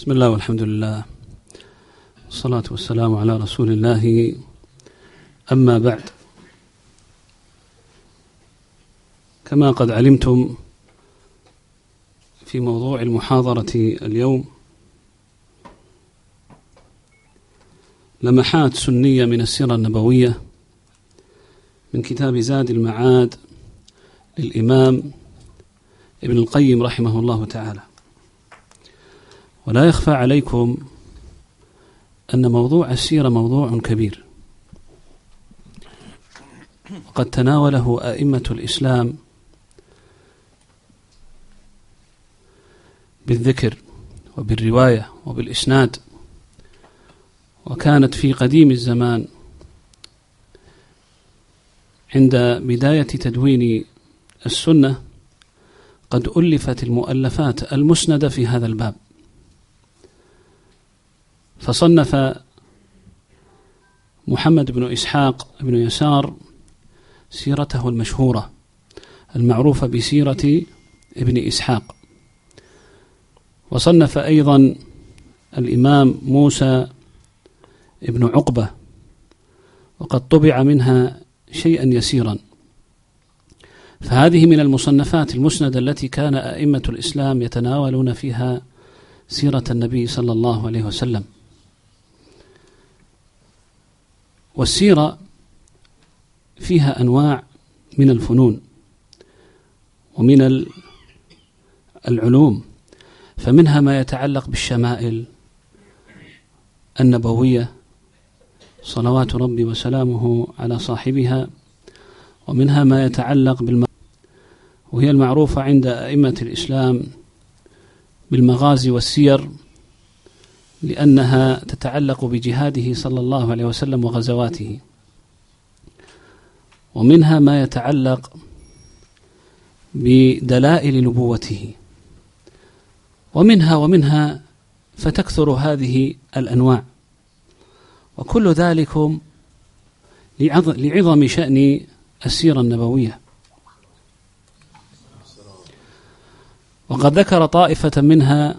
بسم الله والحمد لله. والصلاة والسلام على رسول الله. أما بعد. كما قد علمتم في موضوع المحاضرة اليوم لمحات سنية من السيرة النبوية من كتاب زاد المعاد للإمام ابن القيم رحمه الله تعالى. ولا يخفى عليكم أن موضوع السيرة موضوع كبير. وقد تناوله أئمة الإسلام بالذكر وبالرواية وبالإسناد وكانت في قديم الزمان عند بداية تدوين السنة قد ألفت المؤلفات المسندة في هذا الباب. فصنف محمد بن إسحاق بن يسار سيرته المشهورة المعروفة بسيرة ابن إسحاق. وصنف أيضا الإمام موسى ابن عقبة وقد طبع منها شيئا يسيرا. فهذه من المصنفات المسندة التي كان أئمة الإسلام يتناولون فيها سيرة النبي صلى الله عليه وسلم. والسيرة فيها أنواع من الفنون ومن العلوم فمنها ما يتعلق بالشمائل النبوية صلوات ربي وسلامه على صاحبها ومنها ما يتعلق بالم وهي المعروفة عند أئمة الإسلام بالمغازي والسير لأنها تتعلق بجهاده صلى الله عليه وسلم وغزواته. ومنها ما يتعلق بدلائل نبوته. ومنها ومنها فتكثر هذه الأنواع. وكل ذلك لعظم شأن السيرة النبوية. وقد ذكر طائفة منها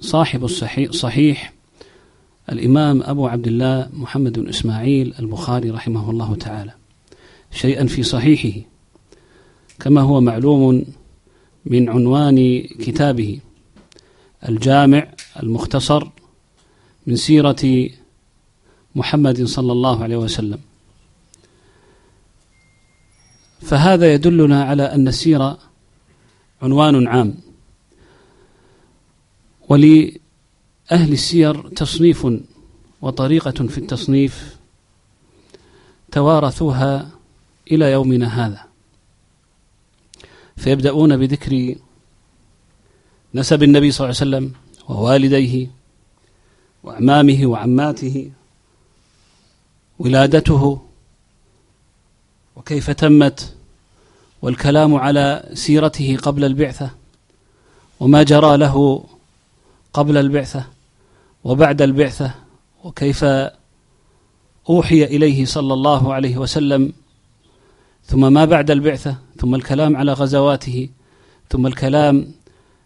صاحب الصحيح صحيح الإمام أبو عبد الله محمد بن إسماعيل البخاري رحمه الله تعالى شيئا في صحيحه كما هو معلوم من عنوان كتابه الجامع المختصر من سيرة محمد صلى الله عليه وسلم. فهذا يدلنا على أن السيرة عنوان عام. ولأهل السير تصنيف وطريقة في التصنيف توارثوها إلى يومنا هذا. فيبدأون بذكر نسب النبي صلى الله عليه وسلم ووالديه وأعمامه وعماته ولادته وكيف تمت والكلام على سيرته قبل البعثة وما جرى له قبل البعثة وبعد البعثة وكيف أوحي إليه صلى الله عليه وسلم ثم ما بعد البعثة ثم الكلام على غزواته ثم الكلام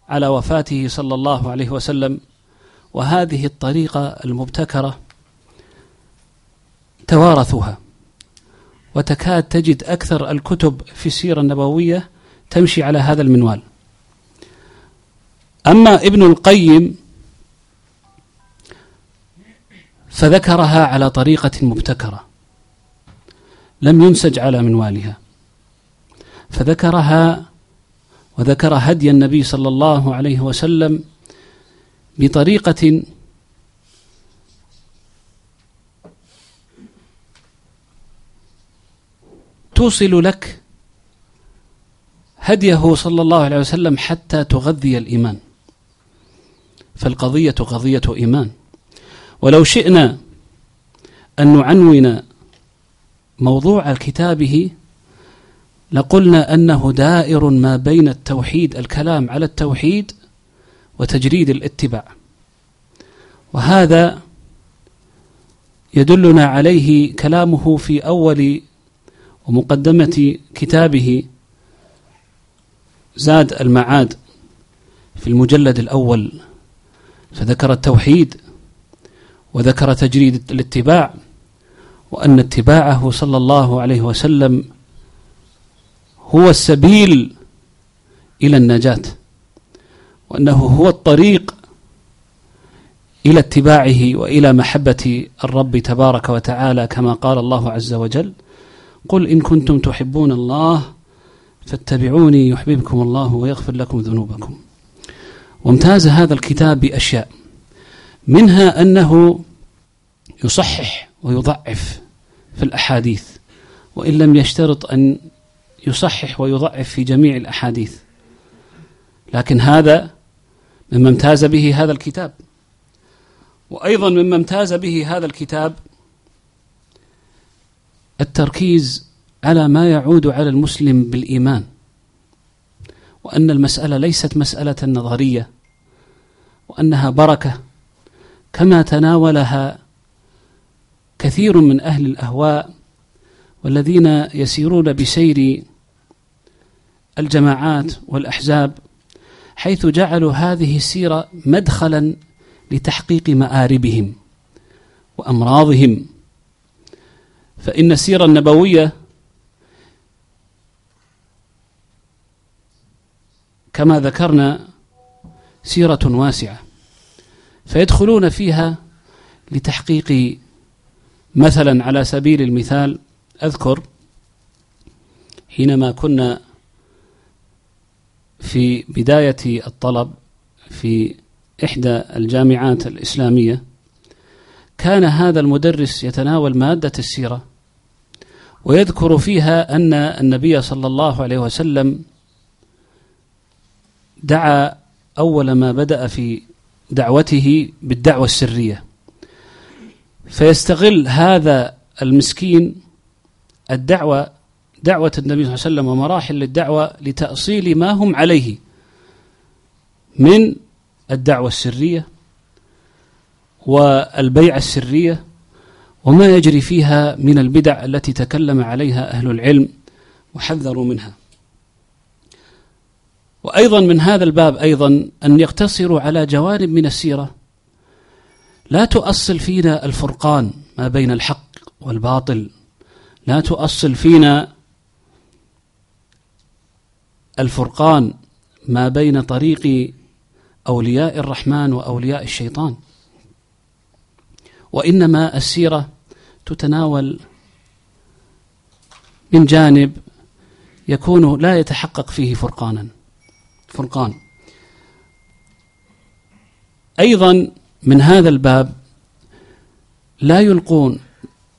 على وفاته صلى الله عليه وسلم وهذه الطريقة المبتكرة توارثوها وتكاد تجد أكثر الكتب في السيرة النبوية تمشي على هذا المنوال. أما ابن القيم فذكرها على طريقة مبتكرة لم ينسج على منوالها. فذكرها وذكر هدي النبي صلى الله عليه وسلم بطريقة توصل لك هديه صلى الله عليه وسلم حتى تغذي الإيمان. فالقضية قضية إيمان. ولو شئنا أن نعنون موضوع كتابه لقلنا أنه دائر ما بين التوحيد الكلام على التوحيد وتجريد الاتباع. وهذا يدلنا عليه كلامه في أول ومقدمة كتابه زاد المعاد في المجلد الأول. فذكر التوحيد وذكر تجريد الاتباع وأن اتباعه صلى الله عليه وسلم هو السبيل إلى النجاة وأنه هو الطريق إلى اتباعه وإلى محبة الرب تبارك وتعالى كما قال الله عز وجل قل إن كنتم تحبون الله فاتبعوني يحببكم الله ويغفر لكم ذنوبكم وامتاز هذا الكتاب بأشياء. منها أنه يصحح ويضعف في الأحاديث وإن لم يشترط أن يصحح ويضعف في جميع الأحاديث. لكن هذا مما امتاز به هذا الكتاب. وأيضا مما امتاز به هذا الكتاب التركيز على ما يعود على المسلم بالإيمان وأن المسألة ليست مسألة نظرية. وأنها بركة كما تناولها كثير من أهل الأهواء والذين يسيرون بسير الجماعات والأحزاب حيث جعلوا هذه السيرة مدخلا لتحقيق مآربهم وأمراضهم. فإن السيرة النبوية كما ذكرنا سيرة واسعة. فيدخلون فيها لتحقيق مثلا على سبيل المثال أذكر حينما كنا في بداية الطلب في إحدى الجامعات الإسلامية كان هذا المدرس يتناول مادة السيرة ويذكر فيها أن النبي صلى الله عليه وسلم دعا أول ما بدأ في دعوته بالدعوة السرية. فيستغل هذا المسكين الدعوة دعوة النبي صلى الله عليه وسلم ومراحل الدعوة لتأصيل ما هم عليه من الدعوة السرية والبيع السرية وما يجري فيها من البدع التي تكلم عليها أهل العلم وحذروا منها. وأيضا من هذا الباب أيضا أن يقتصروا على جوانب من السيرة. لا تؤصل فينا الفرقان ما بين الحق والباطل. لا تؤصل فينا الفرقان ما بين طريق أولياء الرحمن وأولياء الشيطان. وإنما السيرة تتناول من جانب يكون لا يتحقق فيه فرقانا. فرقان أيضا من هذا الباب لا يلقون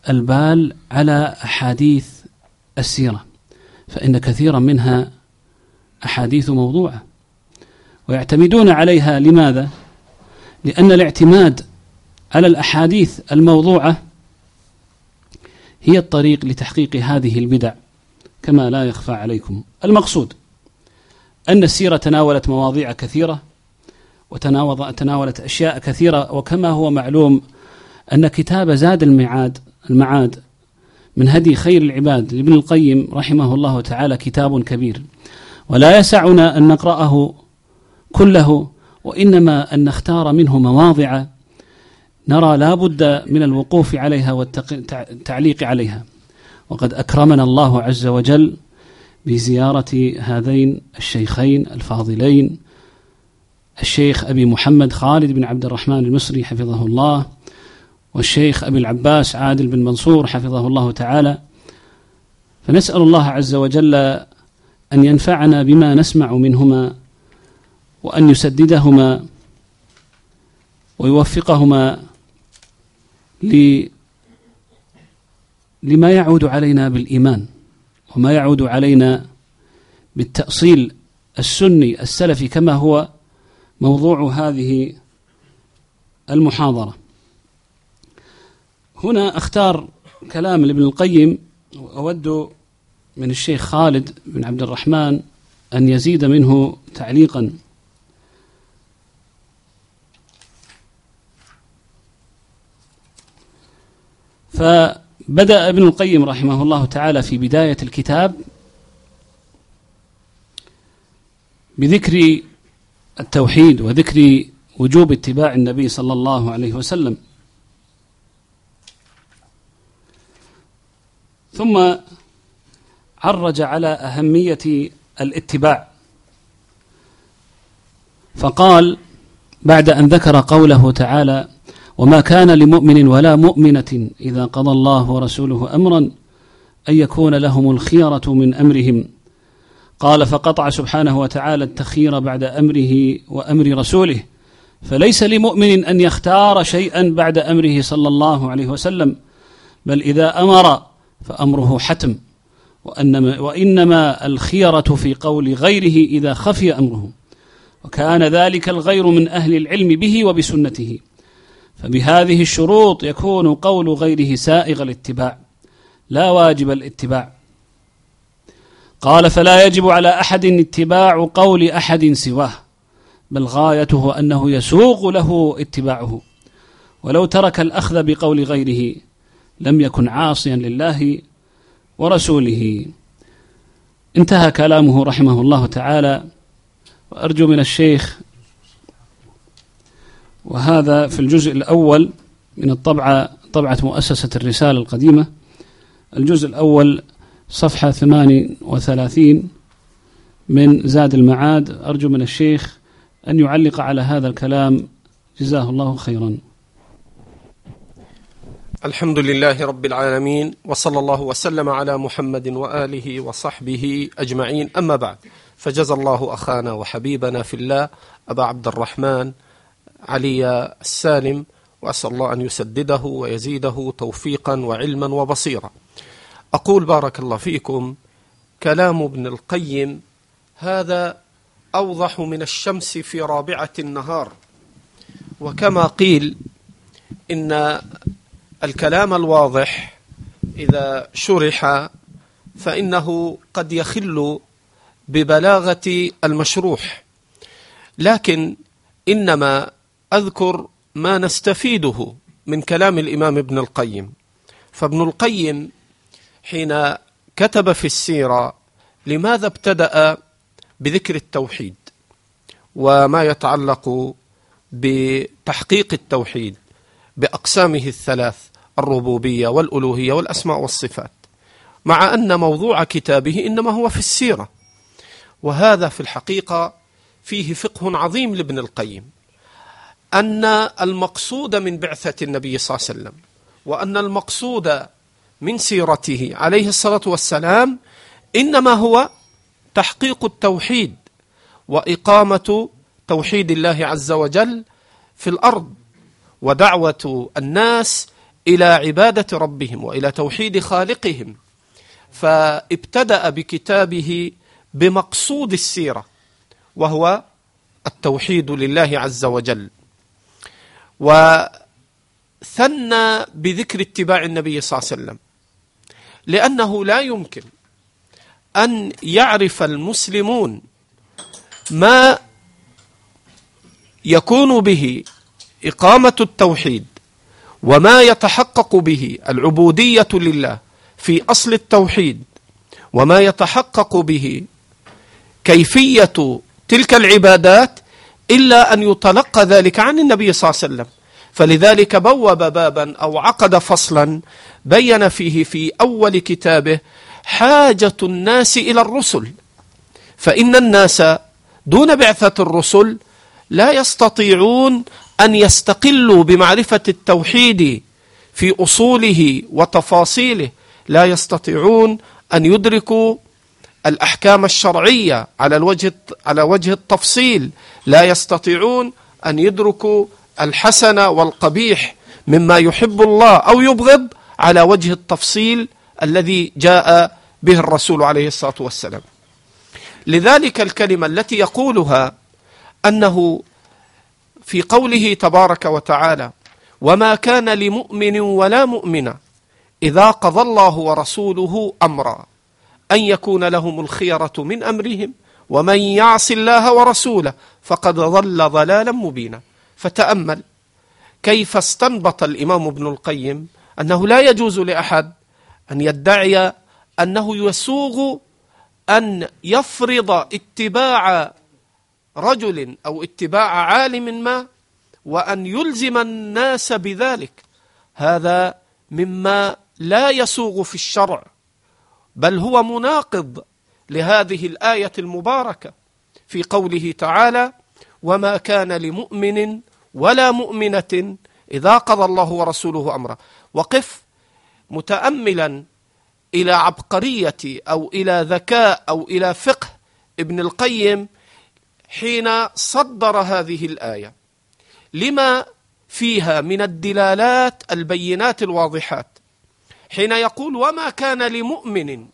البال على أحاديث السيرة فإن كثيرا منها أحاديث موضوعة ويعتمدون عليها لماذا؟ لأن الاعتماد على الأحاديث الموضوعة هي الطريق لتحقيق هذه البدع كما لا يخفى عليكم المقصود أن السيرة تناولت مواضيع كثيرة وتناولت أشياء كثيرة وكما هو معلوم أن كتاب زاد المعاد المعاد من هدي خير العباد لابن القيم رحمه الله تعالى كتاب كبير. ولا يسعنا أن نقرأه كله وإنما أن نختار منه مواضع نرى لا بد من الوقوف عليها والتعليق عليها. وقد أكرمنا الله عز وجل بزيارة هذين الشيخين الفاضلين الشيخ أبي محمد خالد بن عبد الرحمن المصري حفظه الله والشيخ أبي العباس عادل بن منصور حفظه الله تعالى. فنسأل الله عز وجل أن ينفعنا بما نسمع منهما وأن يسددهما ويوفقهما لما يعود علينا بالإيمان. وما يعود علينا بالتأصيل السني السلفي كما هو موضوع هذه المحاضرة. هنا أختار كلام لابن القيم وأود من الشيخ خالد بن عبد الرحمن أن يزيد منه تعليقا. فبدأ ابن القيم رحمه الله تعالى في بداية الكتاب بذكر التوحيد وذكر وجوب اتباع النبي صلى الله عليه وسلم. ثم عرج على أهمية الاتباع. فقال بعد أن ذكر قوله تعالى وما كان لمؤمن ولا مؤمنة إذا قضى الله ورسوله أمرا أن يكون لهم الخيرة من أمرهم. قال فقطع سبحانه وتعالى التخيير بعد أمره وأمر رسوله فليس لمؤمن أن يختار شيئا بعد أمره صلى الله عليه وسلم بل إذا أمر فأمره حتم وأنما وإنما الخيرة في قول غيره إذا خفي أمره وكان ذلك الغير من أهل العلم به وبسنته. فبهذه الشروط يكون قول غيره سائغ الاتباع لا واجب الاتباع. قال فلا يجب على أحد اتباع قول أحد سواه بل غايته أنه يسوغ له اتباعه. ولو ترك الأخذ بقول غيره لم يكن عاصيا لله ورسوله. انتهى كلامه رحمه الله تعالى وأرجو من الشيخ وهذا في الجزء الأول من الطبعة طبعة مؤسسة الرسالة القديمة. الجزء الأول صفحة 38 من زاد المعاد. أرجو من الشيخ أن يعلق على هذا الكلام. جزاه الله خيرا. الحمد لله رب العالمين وصلى الله وسلم على محمد وآله وصحبه أجمعين. أما بعد فجزى الله أخانا وحبيبنا في الله أبا عبد الرحمن علي السالم وأسأل الله أن يسدده ويزيده توفيقا وعلما وبصيرا. أقول بارك الله فيكم كلام ابن القيم هذا أوضح من الشمس في رابعة النهار. وكما قيل إن الكلام الواضح إذا شرح فإنه قد يخل ببلاغة المشروح. لكن إنما أذكر ما نستفيده من كلام الإمام ابن القيم. فابن القيم حين كتب في السيرة لماذا ابتدأ بذكر التوحيد وما يتعلق بتحقيق التوحيد بأقسامه الثلاث الربوبية والألوهية والأسماء والصفات. مع أن موضوع كتابه إنما هو في السيرة. وهذا في الحقيقة فيه فقه عظيم لابن القيم. أن المقصود من بعثة النبي صلى الله عليه وسلم وأن المقصود من سيرته عليه الصلاة والسلام إنما هو تحقيق التوحيد وإقامة توحيد الله عز وجل في الأرض ودعوة الناس إلى عبادة ربهم وإلى توحيد خالقهم. فابتدأ بكتابه بمقصود السيرة وهو التوحيد لله عز وجل. وثنى بذكر اتباع النبي صلى الله عليه وسلم. لأنه لا يمكن أن يعرف المسلمون ما يكون به إقامة التوحيد وما يتحقق به العبودية لله في أصل التوحيد وما يتحقق به كيفية تلك العبادات إلا أن يتلقى ذلك عن النبي صلى الله عليه وسلم. فلذلك بوب بابا أو عقد فصلا بين فيه في أول كتابه حاجة الناس إلى الرسل. فإن الناس دون بعثة الرسل لا يستطيعون أن يستقلوا بمعرفة التوحيد في أصوله وتفاصيله. لا يستطيعون أن يدركوا الأحكام الشرعية على الوجه على وجه التفصيل لا يستطيعون أن يدركوا الحسن والقبيح مما يحب الله أو يبغض على وجه التفصيل الذي جاء به الرسول عليه الصلاة والسلام. لذلك الكلمة التي يقولها أنه في قوله تبارك وتعالى وما كان لمؤمن ولا مؤمنة إذا قضى الله ورسوله أمرا أن يكون لهم الخيرة من أمرهم ومن يعص الله ورسوله فقد ضل ضلالا مبينا. فتأمل كيف استنبط الإمام ابن القيم أنه لا يجوز لأحد أن يدعي أنه يسوغ أن يفرض اتباع رجل أو اتباع عالم ما وأن يلزم الناس بذلك. هذا مما لا يسوغ في الشرع. بل هو مناقض لهذه الآية المباركة في قوله تعالى وما كان لمؤمن ولا مؤمنة إذا قضى الله ورسوله أمرا. وقف متأملا إلى عبقرية أو إلى ذكاء أو إلى فقه ابن القيم حين صدر هذه الآية. لما فيها من الدلالات البينات الواضحات حين يقول وما كان لمؤمن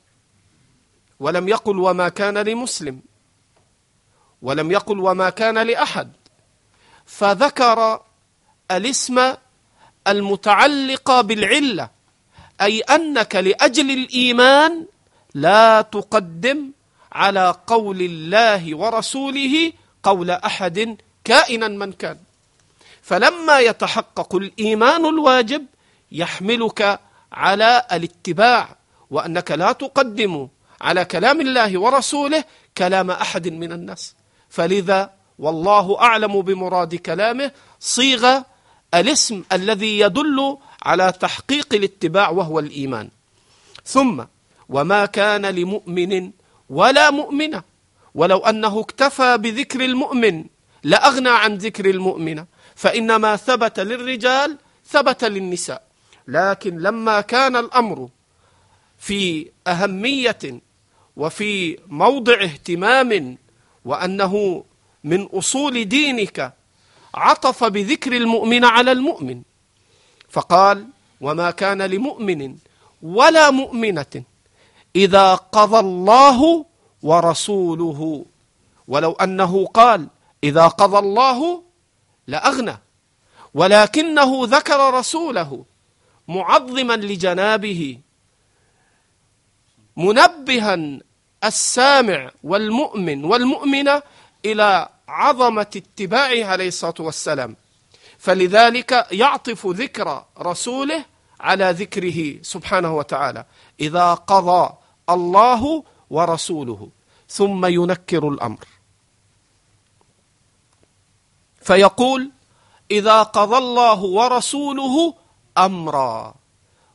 ولم يقل وما كان لمسلم ولم يقل وما كان لأحد فذكر الاسم المتعلق بالعلة أي أنك لأجل الإيمان لا تقدم على قول الله ورسوله قول أحد كائنا من كان. فلما يتحقق الإيمان الواجب يحملك على الاتباع وأنك لا تقدم على كلام الله ورسوله كلام أحد من الناس. فلذا والله أعلم بمراد كلامه صيغ الاسم الذي يدل على تحقيق الاتباع وهو الإيمان. ثم وما كان لمؤمن ولا مؤمنة ولو أنه اكتفى بذكر المؤمن لأغنى عن ذكر المؤمنة فإن ما ثبت للرجال ثبت للنساء. لكن لما كان الأمر في أهمية وفي موضع اهتمام وأنه من أصول دينك عطف بذكر المؤمن على المؤمن فقال وما كان لمؤمن ولا مؤمنة إذا قضى الله ورسوله ولو أنه قال إذا قضى الله لأغنى ولكنه ذكر رسوله معظما لجنابه منبها السامع والمؤمن والمؤمنة إلى عظمة اتباعه عليه الصلاة والسلام. فلذلك يعطف ذكر رسوله على ذكره سبحانه وتعالى إذا قضى الله ورسوله ثم ينكر الأمر. فيقول إذا قضى الله ورسوله أمرا.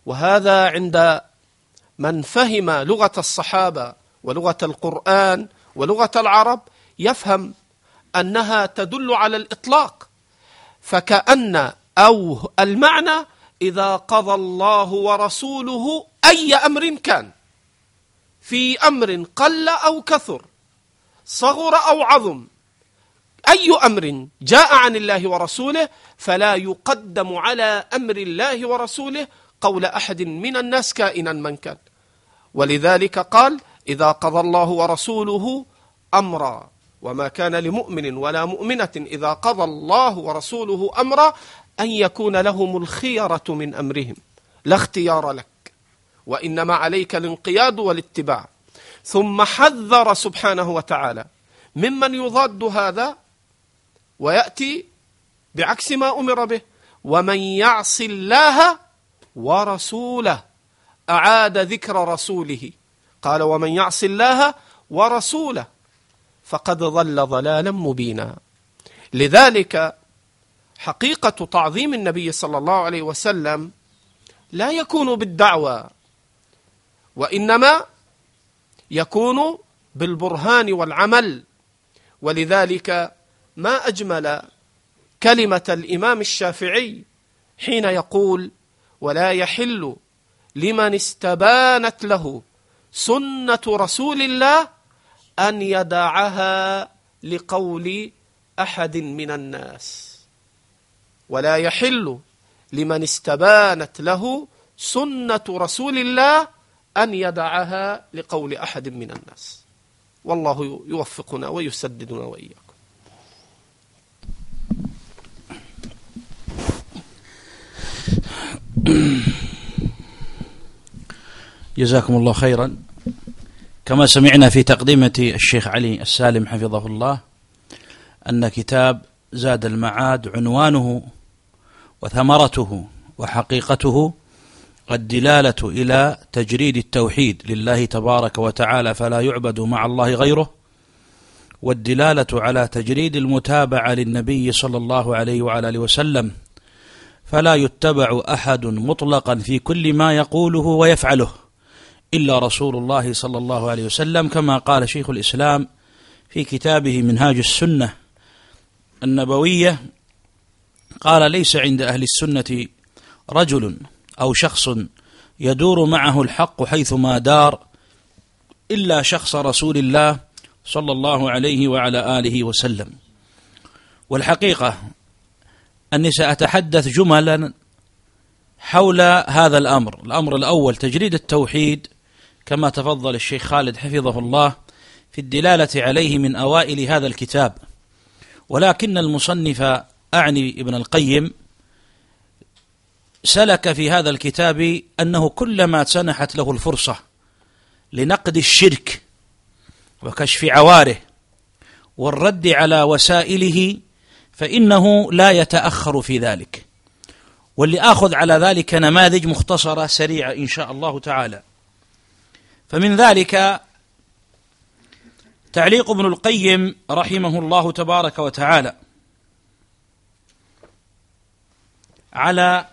وهذا عند من فهم لغة الصحابة ولغة القرآن ولغة العرب يفهم أنها تدل على الإطلاق. فكأن أو المعنى إذا قضى الله ورسوله أي أمر كان. في أمر قل أو كثر صغر أو عظم أي أمر جاء عن الله ورسوله فلا يقدم على أمر الله ورسوله قول أحد من الناس كائنا من كان. ولذلك قال إذا قضى الله ورسوله أمرا وما كان لمؤمن ولا مؤمنة إذا قضى الله ورسوله أمرا أن يكون لهم الخيرة من أمرهم لا اختيار لك وإنما عليك الانقياد والاتباع. ثم حذر سبحانه وتعالى ممن يضاد هذا ويأتي بعكس ما أمر به. ومن يعص الله ورسوله أعاد ذكر رسوله. قال ومن يعص الله ورسوله فقد ضل ضلالا مبينا. لذلك حقيقة تعظيم النبي صلى الله عليه وسلم لا يكون بالدعوة وإنما يكون بالبرهان والعمل. ولذلك ما أجمل كلمة الإمام الشافعي حين يقول ولا يحل لمن استبانت له سنة رسول الله أن يدعها لقول أحد من الناس. ولا يحل لمن استبانت له سنة رسول الله أن يدعها لقول أحد من الناس. والله يوفقنا ويسددنا وإياكم. جزاكم الله خيرا. كما سمعنا في تقدمة الشيخ علي السالم حفظه الله أن كتاب زاد المعاد عنوانه وثمرته وحقيقته الدلالة إلى تجريد التوحيد لله تبارك وتعالى فلا يعبد مع الله غيره والدلالة على تجريد المتابعة للنبي صلى الله عليه وعلى وسلم فلا يتبع أحد مطلقا في كل ما يقوله ويفعله إلا رسول الله صلى الله عليه وسلم كما قال شيخ الإسلام في كتابه منهاج السنة النبوية قال ليس عند أهل السنة رجل أو شخص يدور معه الحق حيثما دار إلا شخص رسول الله صلى الله عليه وعلى آله وسلم. والحقيقة أني سأتحدث جملا حول هذا الأمر. الأمر الأول تجريد التوحيد كما تفضل الشيخ خالد حفظه الله في الدلالة عليه من أوائل هذا الكتاب. ولكن المصنف أعني ابن القيم سلك في هذا الكتاب أنه كلما سنحت له الفرصة لنقد الشرك وكشف عواره والرد على وسائله فإنه لا يتأخر في ذلك. واللي آخذ على ذلك نماذج مختصرة سريعة إن شاء الله تعالى. فمن ذلك تعليق ابن القيم رحمه الله تبارك وتعالى على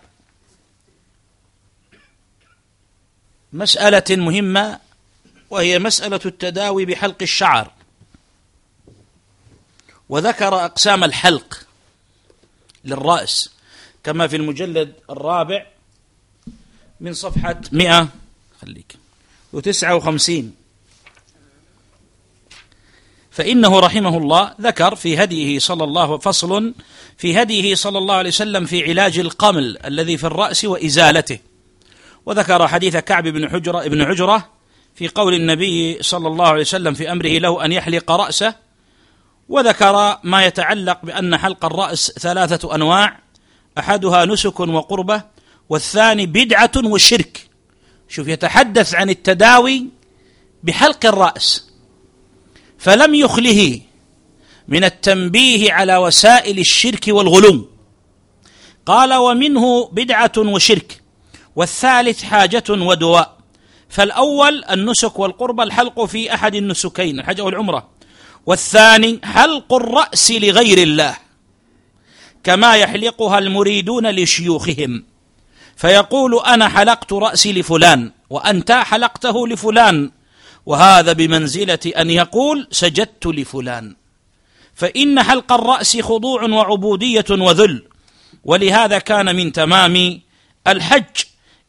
مسألة مهمة وهي مسألة التداوي بحلق الشعر. وذكر أقسام الحلق للرأس كما في المجلد الرابع من صفحة 100 خليك وتسعة وخمسين. فإنه رحمه الله ذكر في هديه صلى الله فصل في هديه صلى الله عليه وسلم في علاج القمل الذي في الرأس وإزالته. وذكر حديث كعب بن حجرة ابن حجرة في قول النبي صلى الله عليه وسلم في أمره له أن يحلق رأسه وذكر ما يتعلق بأن حلق الرأس ثلاثة أنواع أحدها نسك وقربة والثاني بدعة وشرك. شوف يتحدث عن التداوي بحلق الرأس فلم يخله من التنبيه على وسائل الشرك والغلو. قال ومنه بدعة وشرك والثالث حاجة ودواء. فالأول النسك والقربة الحلق في أحد النسكين الحج أو العمرة. والثاني حلق الرأس لغير الله كما يحلقها المريدون لشيوخهم. فيقول أنا حلقت رأسي لفلان وأنت حلقته لفلان وهذا بمنزلة أن يقول سجدت لفلان. فإن حلق الرأس خضوع وعبودية وذل ولهذا كان من تمام الحج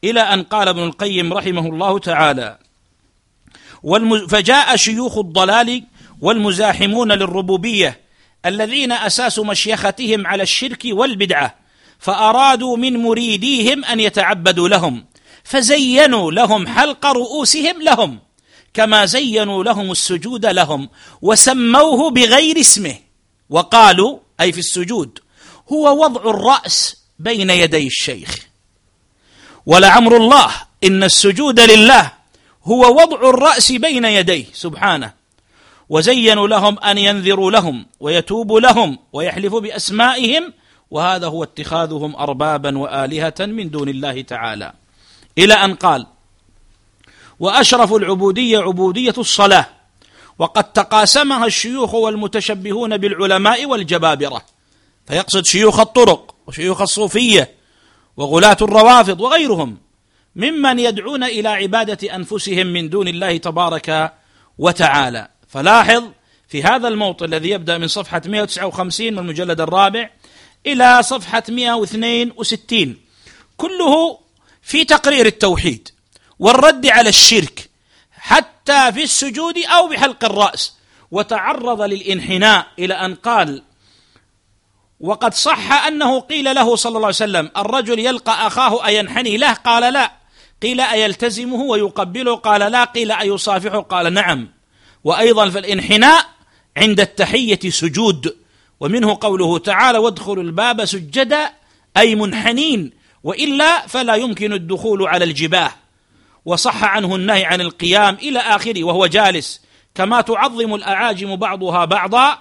إلى أن قال ابن القيم رحمه الله تعالى فجاء شيوخ الضلال والمزاحمون للربوبية الذين أساس مشيختهم على الشرك والبدعة فأرادوا من مريديهم أن يتعبدوا لهم فزينوا لهم حلق رؤوسهم لهم كما زينوا لهم السجود لهم وسموه بغير اسمه وقالوا أي في السجود هو وضع الرأس بين يدي الشيخ. ولعمر الله إن السجود لله هو وضع الرأس بين يديه سبحانه. وزينوا لهم أن ينذروا لهم ويتوبوا لهم ويحلفوا بأسمائهم وهذا هو اتخاذهم أربابا وآلهة من دون الله تعالى. إلى أن قال وأشرف العبودية عبودية الصلاة وقد تقاسمها الشيوخ والمتشبهون بالعلماء والجبابرة فيقصد شيوخ الطرق وشيوخ الصوفية وغلاة الروافض وغيرهم ممن يدعون إلى عبادة أنفسهم من دون الله تبارك وتعالى. فلاحظ في هذا الموطن الذي يبدأ من صفحة 159 من المجلد الرابع إلى صفحة 162 كله في تقرير التوحيد والرد على الشرك حتى في السجود أو بحلق الرأس. وتعرض للإنحناء إلى أن قال وقد صح أنه قيل له صلى الله عليه وسلم الرجل يلقى أخاه أينحني؟ له قال لا. قيل أيلتزمه ويقبله؟ قال لا. قيل أيصافحه؟ قال نعم. وأيضا فالانحناء عند التحية سجود. ومنه قوله تعالى وادخلوا الباب سجدا أي منحنين. وإلا فلا يمكن الدخول على الجباه. وصح عنه النهي عن القيام إلى آخره وهو جالس. كما تعظم الأعاجم بعضها بعضا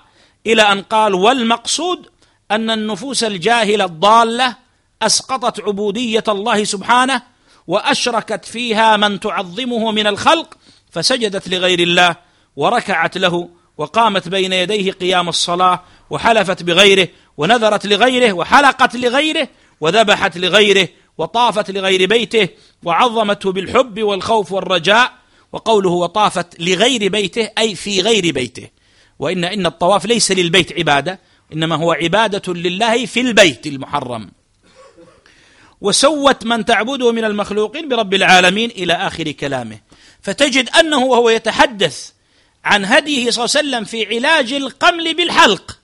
إلى أن قال والمقصود أن النفوس الجاهلة الضالة أسقطت عبودية الله سبحانه وأشركت فيها من تعظمه من الخلق فسجدت لغير الله. وركعت له وقامت بين يديه قيام الصلاة وحلفت بغيره ونذرت لغيره وحلقت لغيره وذبحت لغيره وطافت لغير بيته وعظمته بالحب والخوف والرجاء وقوله وطافت لغير بيته أي في غير بيته وإن إن الطواف ليس للبيت عبادة إنما هو عبادة لله في البيت المحرم وسوت من تعبده من المخلوقين برب العالمين إلى آخر كلامه فتجد أنه وهو يتحدث عن هديه صلى الله عليه وسلم في علاج القمل بالحلق.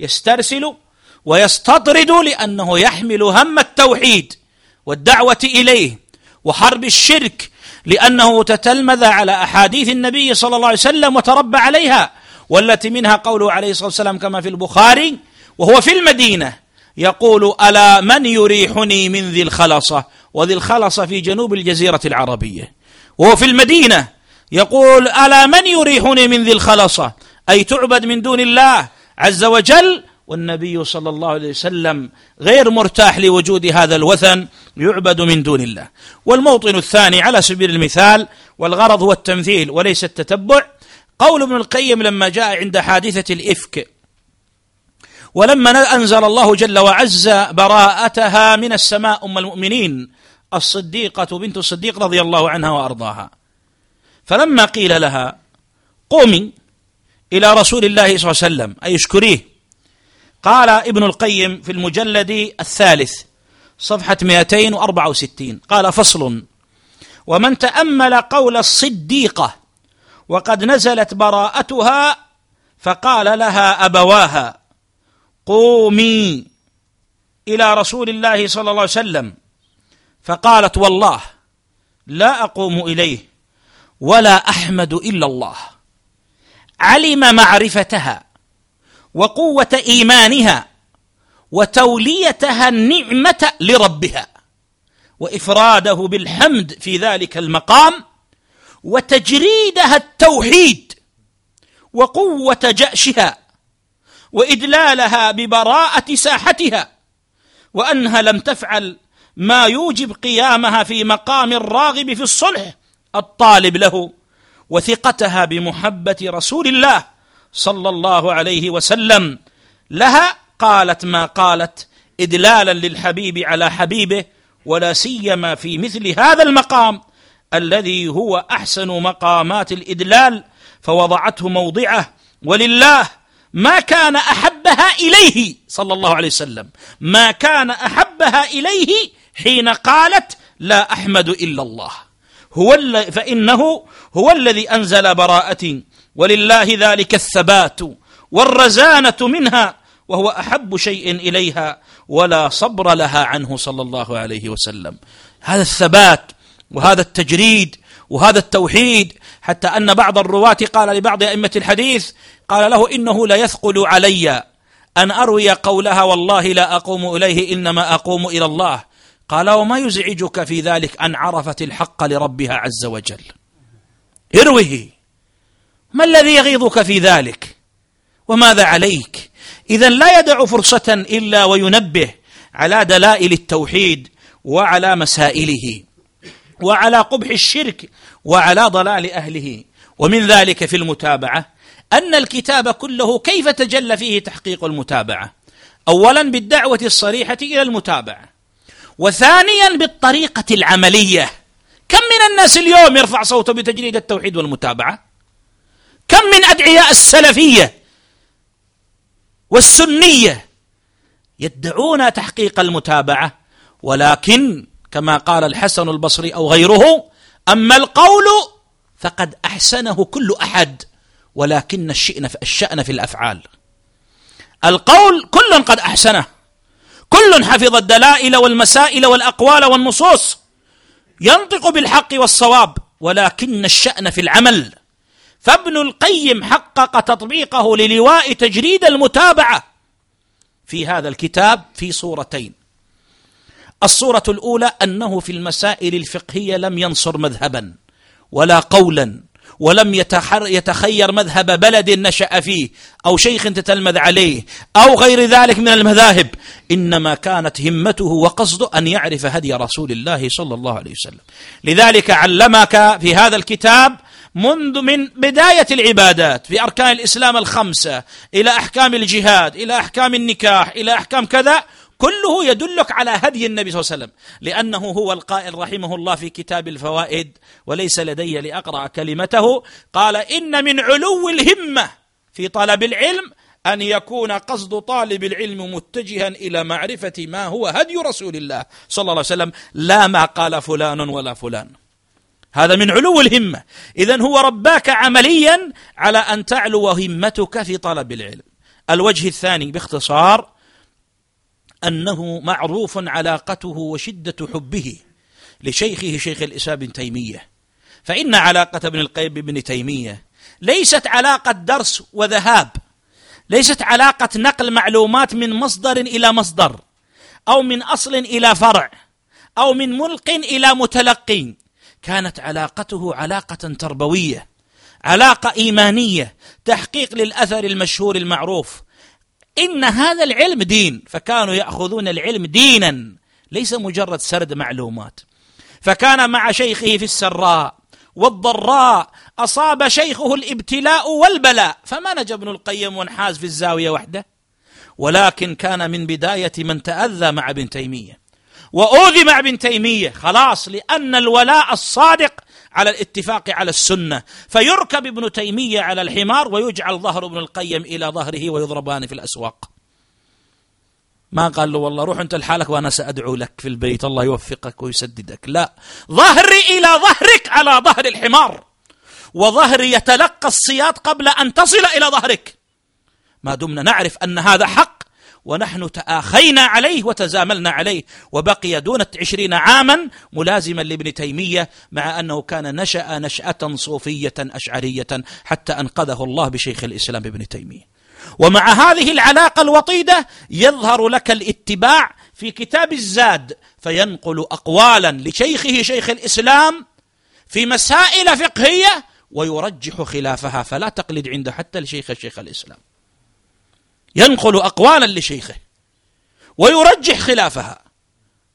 يسترسل ويستطرد لأنه يحمل هم التوحيد والدعوة إليه وحرب الشرك لأنه تتلمذ على أحاديث النبي صلى الله عليه وسلم وتربى عليها والتي منها قوله عليه الصلاة والسلام كما في البخاري وهو في المدينة يقول ألا من يريحني من ذي الخلصة؟ وذي الخلصة في جنوب الجزيرة العربية. وهو في المدينة يقول ألا من يريحني من ذي الخلصة أي تعبد من دون الله عز وجل؟ والنبي صلى الله عليه وسلم غير مرتاح لوجود هذا الوثن يعبد من دون الله. والموطن الثاني على سبيل المثال والغرض هو التمثيل وليس التتبع. قول ابن القيم لما جاء عند حادثة الإفك ولما أنزل الله جل وعز براءتها من السماء أم المؤمنين الصديقة بنت الصديق رضي الله عنها وأرضاها. فلما قيل لها قومي إلى رسول الله صلى الله عليه وسلم أي اشكريه. قال ابن القيم في المجلد الثالث صفحة 264 قال فصل. ومن تأمل قول الصديقة وقد نزلت براءتها فقال لها أبواها قومي إلى رسول الله صلى الله عليه وسلم. فقالت والله لا أقوم إليه. ولا أحمد إلا الله. علم معرفتها وقوة إيمانها وتوليتها النعمة لربها وإفراده بالحمد في ذلك المقام وتجريدها التوحيد وقوة جأشها وإدلالها ببراءة ساحتها وأنها لم تفعل ما يوجب قيامها في مقام الراغب في الصلح الطالب له وثقتها بمحبة رسول الله صلى الله عليه وسلم لها قالت ما قالت إدلالا للحبيب على حبيبه ولا سيما في مثل هذا المقام الذي هو أحسن مقامات الإدلال فوضعته موضعه ولله ما كان أحبها إليه صلى الله عليه وسلم ما كان أحبها إليه حين قالت لا أحمد إلا الله هو فإنه هو الذي أنزل براءتي ولله ذلك الثبات والرزانة منها وهو أحب شيء إليها ولا صبر لها عنه صلى الله عليه وسلم. هذا الثبات وهذا التجريد وهذا التوحيد حتى أن بعض الرواة قال لبعض أئمة الحديث قال له إنه لا يثقل علي أن أروي قولها والله لا أقوم إليه إنما أقوم إلى الله. قال وما يزعجك في ذلك أن عرفت الحق لربها عز وجل؟ اروه ما الذي يغيظك في ذلك؟ وماذا عليك؟ إذا لا يدع فرصة إلا وينبه على دلائل التوحيد وعلى مسائله وعلى قبح الشرك وعلى ضلال أهله. ومن ذلك في المتابعة أن الكتاب كله كيف تجلى فيه تحقيق المتابعة؟ أولا بالدعوة الصريحة إلى المتابعة. وثانيا بالطريقة العملية. كم من الناس اليوم يرفع صوته بتجريد التوحيد والمتابعة؟ كم من أدعياء السلفية والسنية يدعون تحقيق المتابعة؟ ولكن كما قال الحسن البصري أو غيره أما القول فقد أحسنه كل أحد ولكن الشأن في, الأفعال. القول كل قد أحسنه. كل حفظ الدلائل والمسائل والأقوال والنصوص ينطق بالحق والصواب ولكن الشأن في العمل. فابن القيم حقق تطبيقه للواء تجريد المتابعة في هذا الكتاب في صورتين. الصورة الأولى أنه في المسائل الفقهية لم ينصر مذهبا ولا قولا. ولم يتخير مذهب بلد نشأ فيه أو شيخ تتلمذ عليه أو غير ذلك من المذاهب. إنما كانت همته وقصده أن يعرف هدي رسول الله صلى الله عليه وسلم. لذلك علمك في هذا الكتاب منذ من بداية العبادات في أركان الإسلام الخمسة إلى أحكام الجهاد إلى أحكام النكاح إلى أحكام كذا كله يدلك على هدي النبي صلى الله عليه وسلم. لأنه هو القائل رحمه الله في كتاب الفوائد وليس لدي لأقرأ كلمته. قال إن من علو الهمة في طلب العلم أن يكون قصد طالب العلم متجها إلى معرفة ما هو هدي رسول الله صلى الله عليه وسلم لا ما قال فلان ولا فلان. هذا من علو الهمة. إذا هو رباك عمليا على أن تعلو همتك في طلب العلم. الوجه الثاني باختصار أنه معروف علاقته وشدة حبه لشيخه شيخ الإسلام بن تيمية. فإن علاقة ابن القيم بن تيمية ليست علاقة درس وذهاب ليست علاقة نقل معلومات من مصدر إلى مصدر أو من أصل إلى فرع أو من ملق إلى متلقي كانت علاقته علاقة تربوية علاقة إيمانية تحقيق للأثر المشهور المعروف إن هذا العلم دين. فكانوا يأخذون العلم دينا ليس مجرد سرد معلومات. فكان مع شيخه في السراء والضراء أصاب شيخه الابتلاء والبلاء. فما نجا ابن القيم وانحاز في الزاوية وحده؟ ولكن كان من بداية من تأذى مع ابن تيمية. وأوذي مع ابن تيمية خلاص لأن الولاء الصادق على الاتفاق على السنة. فيركب ابن تيمية على الحمار ويجعل ظهر ابن القيم إلى ظهره ويضربان في الأسواق. ما قال له والله روح انت لحالك وأنا سأدعو لك في البيت الله يوفقك ويسددك. لا ظهري إلى ظهرك على ظهر الحمار وظهري يتلقى الصياط قبل أن تصل إلى ظهرك. ما دمنا نعرف أن هذا حق ونحن تآخينا عليه وتزاملنا عليه وبقي دون عشرين عاما ملازما لابن تيمية مع أنه كان نشأ نشأة صوفية أشعرية حتى أنقذه الله بشيخ الإسلام ابن تيمية. ومع هذه العلاقة الوطيدة يظهر لك الاتباع في كتاب الزاد فينقل أقوالا لشيخه شيخ الإسلام في مسائل فقهية ويرجح خلافها فلا تقلد عنده حتى لشيخ شيخ الإسلام. ينقل أقوالا لشيخه ويرجح خلافها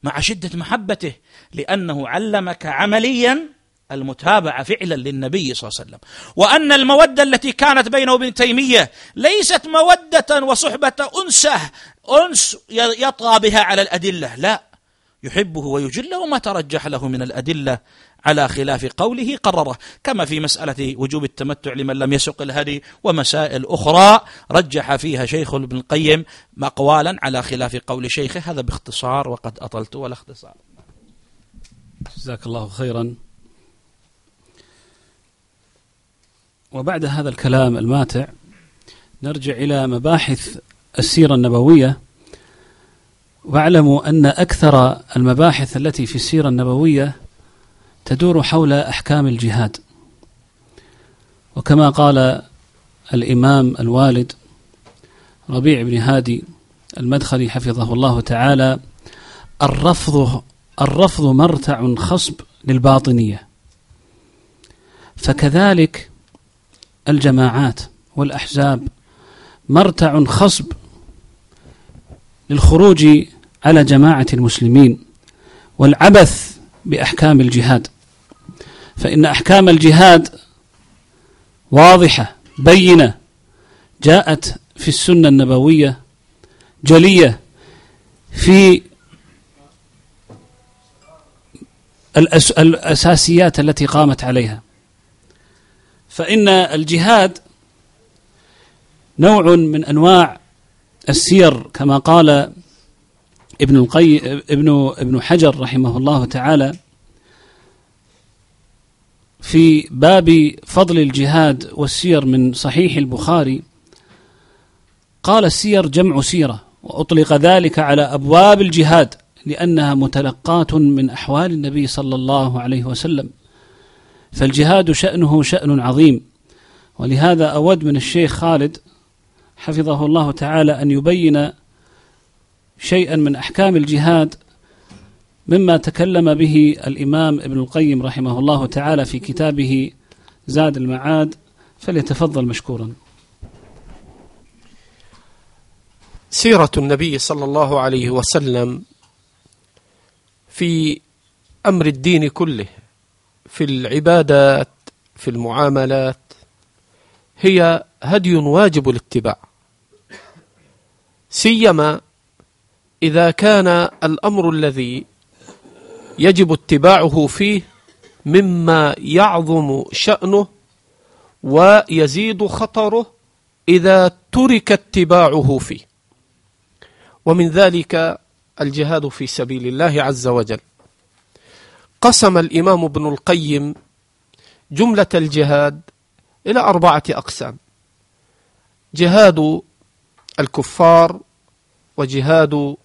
مع شدة محبته لأنه علمك عمليا المتابعة فعلا للنبي صلى الله عليه وسلم. وأن المودة التي كانت بينه وبين تيمية ليست مودة وصحبة أنسة أنس يطغى بها على الأدلة لا يحبه ويجله وما ترجح له من الأدلة على خلاف قوله قرره. كما في مسألة وجوب التمتع لمن لم يسق الهدي ومسائل أخرى رجح فيها شيخ ابن القيم أقوالا على خلاف قول شيخه. هذا باختصار وقد أطلت ولا اختصار. جزاك الله خيرا. وبعد هذا الكلام الماتع نرجع إلى مباحث السيرة النبوية. واعلموا أن أكثر المباحث التي في السيرة النبوية تدور حول أحكام الجهاد. وكما قال الإمام الوالد ربيع بن هادي المدخلي حفظه الله تعالى الرفض الرفض مرتع خصب للباطنية. فكذلك الجماعات والأحزاب مرتع خصب للخروج على جماعة المسلمين والعبث بأحكام الجهاد. فإن أحكام الجهاد واضحة بينة جاءت في السنة النبوية جلية في الأساسيات التي قامت عليها. فإن الجهاد نوع من أنواع السير كما قال ابن القي ابن ابن حجر رحمه الله تعالى في باب فضل الجهاد والسير من صحيح البخاري قال السير جمع سيرة وأطلق ذلك على أبواب الجهاد لأنها متلقاه من أحوال النبي صلى الله عليه وسلم. فالجهاد شأنه شأن عظيم ولهذا أود من الشيخ خالد حفظه الله تعالى أن يبين شيئا من أحكام الجهاد مما تكلم به الإمام ابن القيم رحمه الله تعالى في كتابه زاد المعاد فليتفضل مشكورا. سيرة النبي صلى الله عليه وسلم في أمر الدين كله في العبادات في المعاملات هي هدي واجب الاتباع سيما إذا كان الأمر الذي يجب اتباعه فيه مما يعظم شأنه ويزيد خطره إذا ترك اتباعه فيه. ومن ذلك الجهاد في سبيل الله عز وجل. قسم الإمام ابن القيم جملة الجهاد إلى أربعة أقسام. جهاد الكفار وجهاد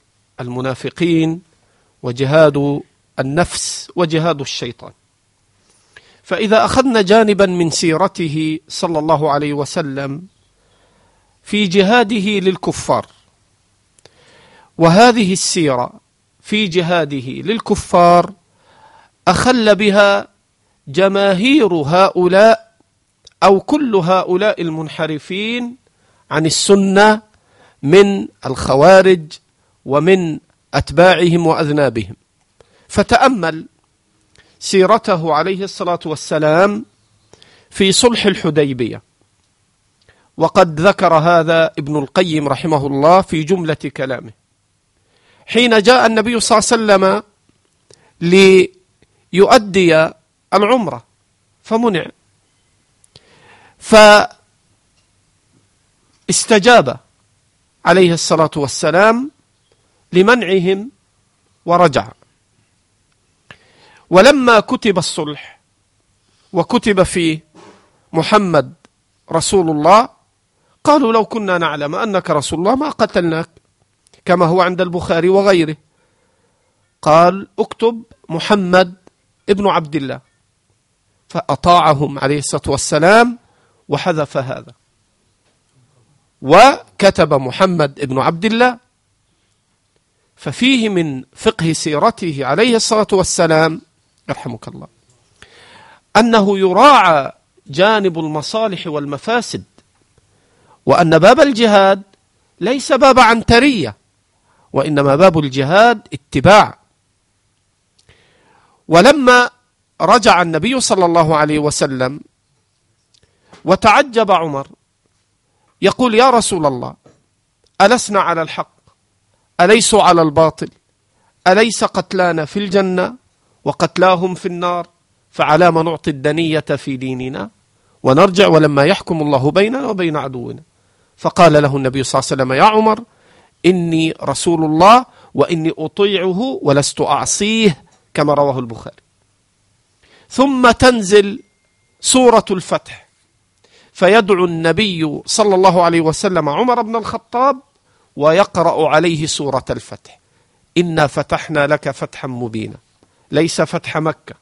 المنافقين وجهاد النفس وجهاد الشيطان. فإذا أخذنا جانبا من سيرته صلى الله عليه وسلم في جهاده للكفار وهذه السيرة في جهاده للكفار أخل بها جماهير هؤلاء أو كل هؤلاء المنحرفين عن السنة من الخوارج ومن أتباعهم وأذنابهم. فتأمل سيرته عليه الصلاة والسلام في صلح الحديبية. وقد ذكر هذا ابن القيم رحمه الله في جملة كلامه. حين جاء النبي صلى الله عليه وسلم ليؤدي العمرة فمنع. فاستجاب عليه الصلاة والسلام لمنعهم ورجع. ولما كتب الصلح وكتب فيه محمد رسول الله قالوا لو كنا نعلم أنك رسول الله ما قتلناك كما هو عند البخاري وغيره. قال اكتب محمد ابن عبد الله. فأطاعهم عليه الصلاة والسلام وحذف هذا. وكتب محمد ابن عبد الله. ففيه من فقه سيرته عليه الصلاة والسلام يرحمك الله. أنه يراعى جانب المصالح والمفاسد وأن باب الجهاد ليس باب عنترية وإنما باب الجهاد اتباع. ولما رجع النبي صلى الله عليه وسلم وتعجب عمر يقول يا رسول الله ألسنا على الحق؟ أليسوا على الباطل؟ أليس قتلانا في الجنة؟ وقتلاهم في النار فعلى ما نعطي الدنية في ديننا ونرجع ولما يحكم الله بيننا وبين عدونا. فقال له النبي صلى الله عليه وسلم يا عمر إني رسول الله وإني أطيعه ولست أعصيه كما رواه البخاري. ثم تنزل سورة الفتح فيدعو النبي صلى الله عليه وسلم عمر بن الخطاب ويقرأ عليه سورة الفتح. إنا فتحنا لك فتحا مبينا ليس فتح مكة.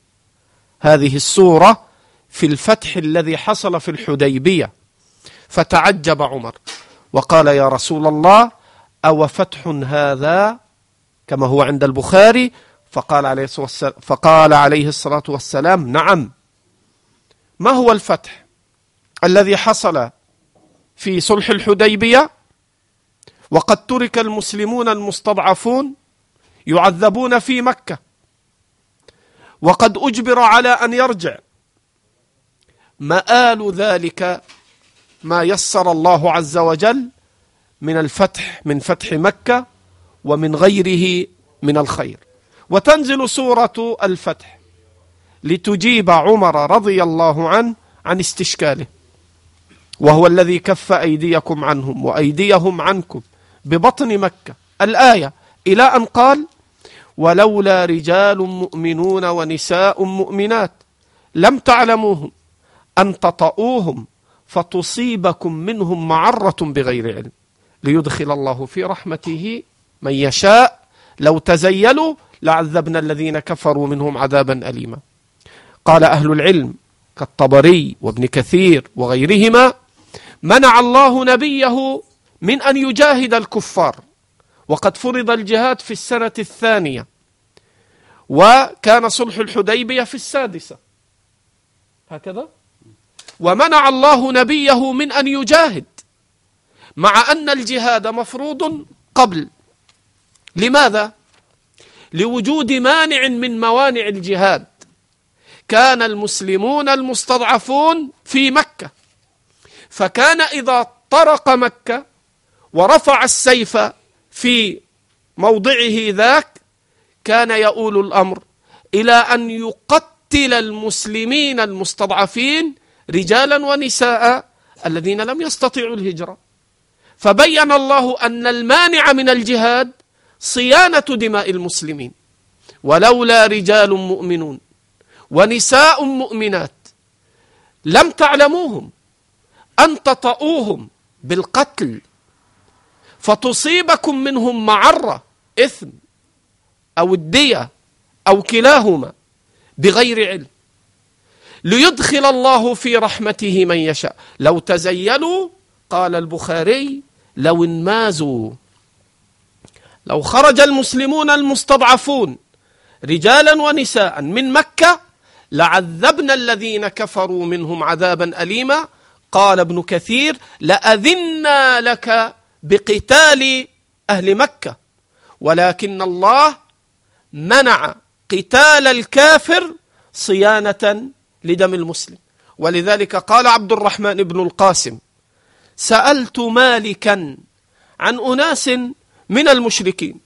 هذه السورة في الفتح الذي حصل في الحديبية. فتعجب عمر. وقال يا رسول الله أو فتح هذا كما هو عند البخاري؟ فقال عليه الصلاة والسلام, فقال عليه الصلاة والسلام نعم. ما هو الفتح الذي حصل في صلح الحديبية؟ وقد ترك المسلمون المستضعفون يعذبون في مكة. وقد أجبر على أن يرجع. مآل ذلك ما يسر الله عز وجل من الفتح من فتح مكة ومن غيره من الخير. وتنزل سورة الفتح لتجيب عمر رضي الله عنه عن استشكاله. وهو الذي كف أيديكم عنهم وأيديهم عنكم ببطن مكة. الآية إلى أن قال ولولا رجال مؤمنون ونساء مؤمنات لم تعلموهم أن تطؤوهم فتصيبكم منهم معرة بغير علم ليدخل الله في رحمته من يشاء. لو تزيلوا لعذبنا الذين كفروا منهم عذابا أليما. قال أهل العلم كالطبري وابن كثير وغيرهما منع الله نبيه من أن يجاهد الكفار وقد فرض الجهاد في السنة الثانية وكان صلح الحديبية في السادسة. هكذا. ومنع الله نبيه من أن يجاهد مع أن الجهاد مفروض قبل. لماذا؟ لوجود مانع من موانع الجهاد. كان المسلمون المستضعفون في مكة. فكان إذا طرق مكة ورفع السيف في موضعه ذاك كان يؤول الأمر إلى أن يقتل المسلمين المستضعفين رجالا ونساء الذين لم يستطيعوا الهجرة. فبين الله أن المانع من الجهاد صيانة دماء المسلمين. ولولا رجال مؤمنون ونساء مؤمنات لم تعلموهم أن تطؤوهم بالقتل. فتصيبكم منهم معرة إثم أو الدية أو كلاهما بغير علم. ليدخل الله في رحمته من يشاء. لو تزيلوا قال البخاري لو انمازوا. لو خرج المسلمون المستضعفون رجالا ونساء من مكة لعذبنا الذين كفروا منهم عذابا أليما. قال ابن كثير لأذنا لك بقتال أهل مكة. ولكن الله منع قتال الكافر صيانة لدم المسلم. ولذلك قال عبد الرحمن بن القاسم سألت مالكا عن أناس من المشركين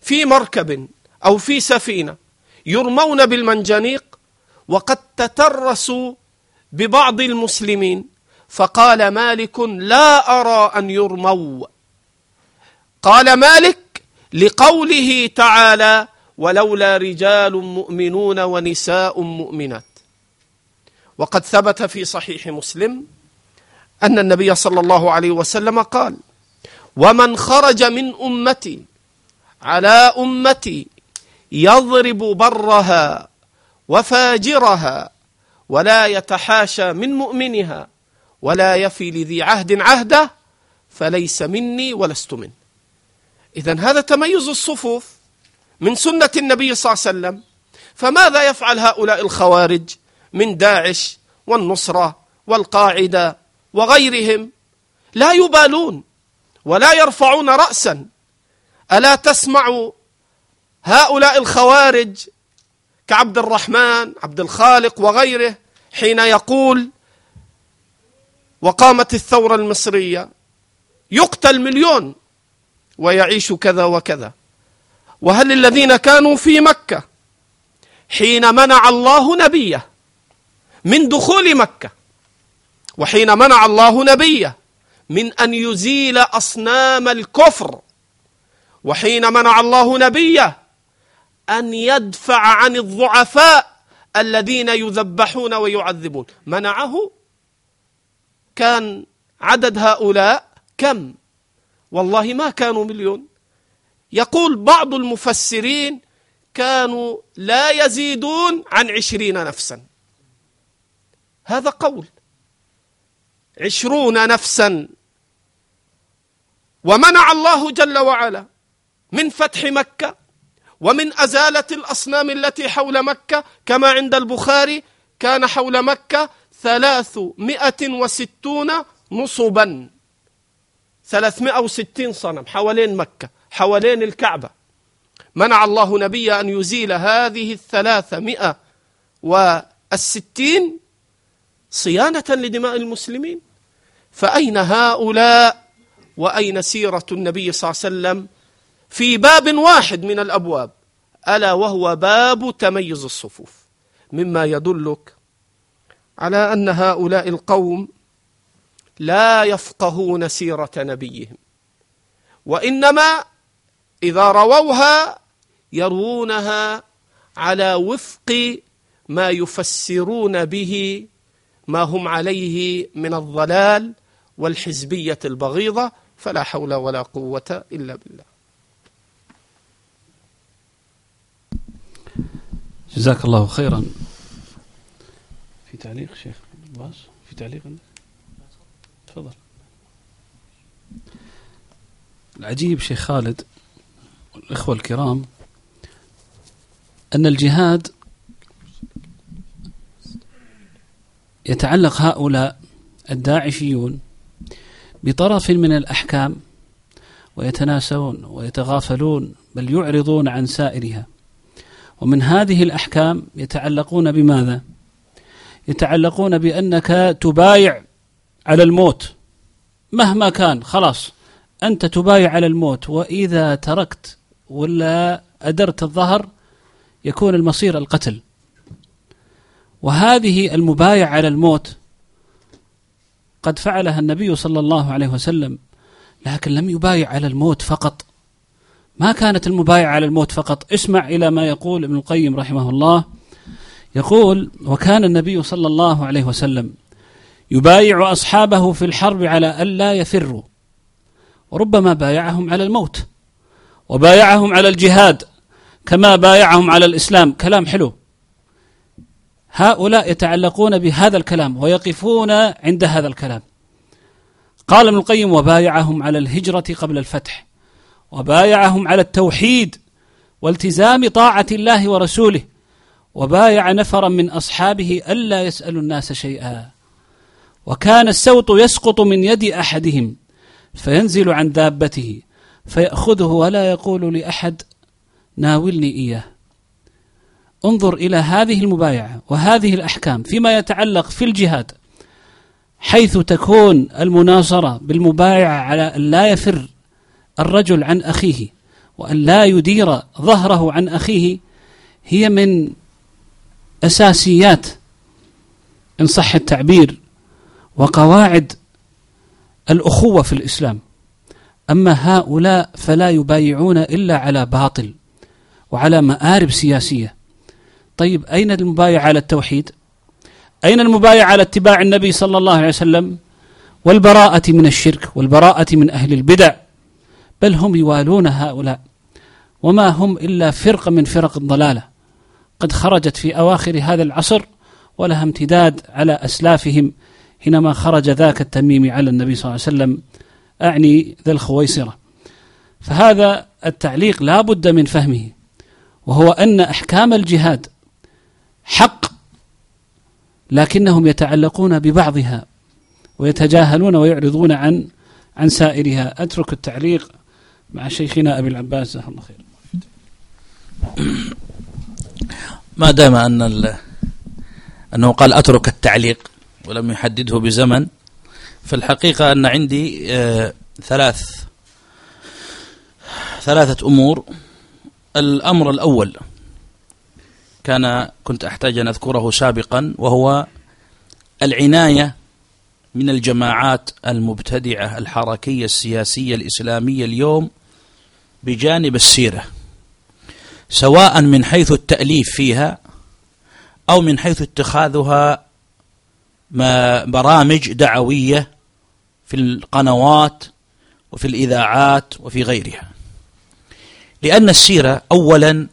في مركب أو في سفينة يرمون بالمنجنيق وقد تترسوا ببعض المسلمين فقال مالك لا أرى أن يرموا. قال مالك لقوله تعالى ولولا رجال مؤمنون ونساء مؤمنات. وقد ثبت في صحيح مسلم أن النبي صلى الله عليه وسلم قال ومن خرج من أمتي على أمتي يضرب برها وفاجرها ولا يتحاشى من مؤمنها ولا يفي لذي عهد عهده فليس مني ولست منه. إذا هذا تميز الصفوف. من سنة النبي صلى الله عليه وسلم. فماذا يفعل هؤلاء الخوارج من داعش والنصرة والقاعدة وغيرهم؟ لا يبالون ولا يرفعون رأسا. ألا تسمع هؤلاء الخوارج كعبد الرحمن عبد الخالق وغيره حين يقول وقامت الثورة المصرية يقتل مليون ويعيش كذا وكذا. وهل الذين كانوا في مكة حين منع الله نبيه من دخول مكة وحين منع الله نبيه من أن يزيل أصنام الكفر وحين منع الله نبيه أن يدفع عن الضعفاء الذين يذبحون ويعذبون؟ منعه؟ كان عدد هؤلاء كم؟ والله ما كانوا مليون. يقول بعض المفسرين كانوا لا يزيدون عن عشرين نفسا. هذا قول. عشرون نفسا. ومنع الله جل وعلا من فتح مكة ومن أزالة الأصنام التي حول مكة. كما عند البخاري كان حول مكة ثلاثمائة وستون نصبا. ثلاثمائة وستين صنم حوالين مكة. حوالين الكعبة. منع الله نبي أن يزيل هذه الثلاثمائة والستين صيانة لدماء المسلمين. فأين هؤلاء وأين سيرة النبي صلى الله عليه وسلم في باب واحد من الأبواب؟ ألا وهو باب تميز الصفوف. مما يدلك على أن هؤلاء القوم لا يفقهون سيرة نبيهم وإنما إذا رووها يروونها على وفق ما يفسرون به ما هم عليه من الضلال والحزبية البغيضة فلا حول ولا قوة إلا بالله. جزاك الله خيرا. في تعليق شيخ باس في تعليق تفضل. العجيب شيخ خالد والإخوة الكرام أن الجهاد يتعلق هؤلاء الداعشيون بطرف من الأحكام ويتناسون ويتغافلون بل يعرضون عن سائرها ومن هذه الأحكام يتعلقون بماذا؟ يتعلقون بأنك تبايع على الموت مهما كان خلاص أنت تبايع على الموت وإذا تركت ولا أدرت الظهر يكون المصير القتل. وهذه المبايع على الموت قد فعلها النبي صلى الله عليه وسلم لكن لم يبايع على الموت فقط. ما كانت المبايعة على الموت فقط. اسمع إلى ما يقول ابن القيم رحمه الله. يقول وكان النبي صلى الله عليه وسلم يبايع أصحابه في الحرب على ألا يفروا وربما بايعهم على الموت. وبايعهم على الجهاد كما بايعهم على الإسلام. كلام حلو. هؤلاء يتعلقون بهذا الكلام ويقفون عند هذا الكلام. قال ابن القيم وبايعهم على الهجرة قبل الفتح وبايعهم على التوحيد والتزام طاعة الله ورسوله وبايع نفرا من أصحابه ألا يسألوا الناس شيئا. وكان السوط يسقط من يد أحدهم فينزل عن دابته. فيأخذه ولا يقول لأحد ناولني إياه. انظر إلى هذه المبايعة وهذه الأحكام فيما يتعلق في الجهاد حيث تكون المناصرة بالمبايعة على أن لا يفر الرجل عن أخيه وأن لا يدير ظهره عن أخيه هي من أساسيات إن صح التعبير وقواعد الأخوة في الإسلام. أما هؤلاء فلا يبايعون إلا على باطل وعلى مآرب سياسية. طيب أين المبايع على التوحيد؟ أين المبايع على اتباع النبي صلى الله عليه وسلم؟ والبراءة من الشرك والبراءة من أهل البدع. بل هم يوالون هؤلاء. وما هم إلا فرقة من فرق الضلالة. قد خرجت في أواخر هذا العصر ولها امتداد على أسلافهم حينما خرج ذاك التميمي على النبي صلى الله عليه وسلم أعني ذا الخويصرة. فهذا التعليق لا بد من فهمه وهو أن أحكام الجهاد حق لكنهم يتعلقون ببعضها ويتجاهلون ويعرضون عن عن سائرها. أترك التعليق مع شيخنا أبي العباس جزاه الله خير. ما دام أن أنه قال أترك التعليق ولم يحدده بزمن فالحقيقة أن عندي آه ثلاث ثلاثة أمور. الأمر الأول كان كنت أحتاج أن أذكره سابقا وهو العناية من الجماعات المبتدعة الحركية السياسية الإسلامية اليوم بجانب السيرة سواء من حيث التأليف فيها أو من حيث اتخاذها برامج دعوية في القنوات وفي الإذاعات وفي غيرها. لأن السيرة أولا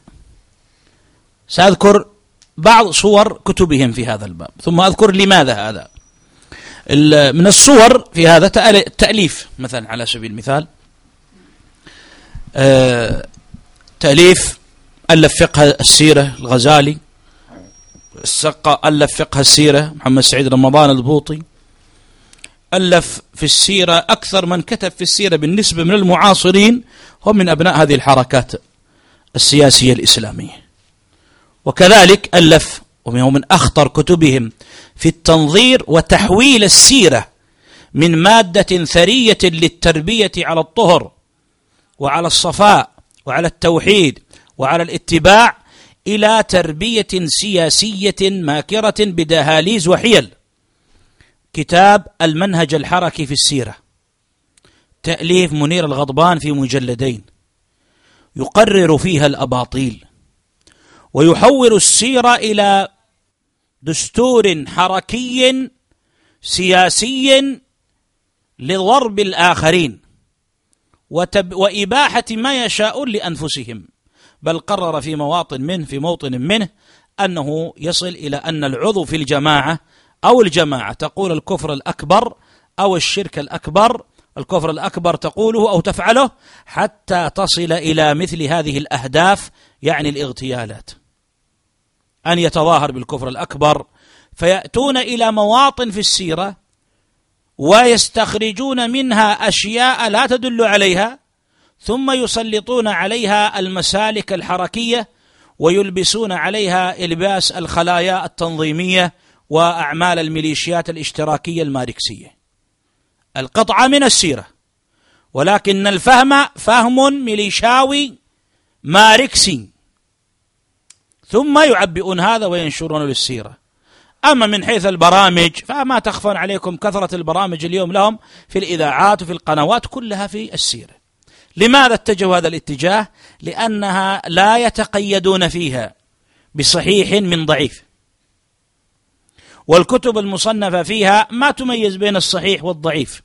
سأذكر بعض صور كتبهم في هذا الباب. ثم أذكر لماذا هذا. من الصور في هذا تأليف مثلا على سبيل المثال آه، تأليف ألف فقه السيرة الغزالي السقا ألف فقه السيرة محمد سعيد رمضان البوطي. ألف في السيرة أكثر من كتب في السيرة بالنسبة من المعاصرين هم من أبناء هذه الحركات السياسية الإسلامية. وكذلك ألف وهو من أخطر كتبهم في التنظير وتحويل السيرة من مادة ثرية للتربية على الطهر وعلى الصفاء وعلى التوحيد وعلى الاتباع إلى تربية سياسية ماكرة بدهاليز وحيل. كتاب المنهج الحركي في السيرة. تأليف منير الغضبان في مجلدين. يقرر فيها الأباطيل. ويحول السيرة إلى دستور حركي سياسي لضرب الآخرين. وإباحة ما يشاءون لأنفسهم. بل قرر في مواطن منه في موطن منه أنه يصل إلى أن العضو في الجماعة أو الجماعة تقول الكفر الأكبر أو الشرك الأكبر الكفر الأكبر تقوله أو تفعله حتى تصل إلى مثل هذه الأهداف يعني الاغتيالات. أن يتظاهر بالكفر الأكبر. فيأتون إلى مواطن في السيرة ويستخرجون منها أشياء لا تدل عليها ثم يسلطون عليها المسالك الحركية ويلبسون عليها إلباس الخلايا التنظيمية وأعمال الميليشيات الاشتراكية الماركسية. القطعه من السيرة. ولكن الفهم فهم ميليشاوي ماركسي. ثم يعبئون هذا وينشرون للسيرة. أما من حيث البرامج فما تخفى عليكم كثرة البرامج اليوم لهم في الإذاعات وفي القنوات كلها في السيرة. لماذا اتجهوا هذا الاتجاه؟ لأنها لا يتقيدون فيها بصحيح من ضعيف. والكتب المصنفة فيها ما تميز بين الصحيح والضعيف.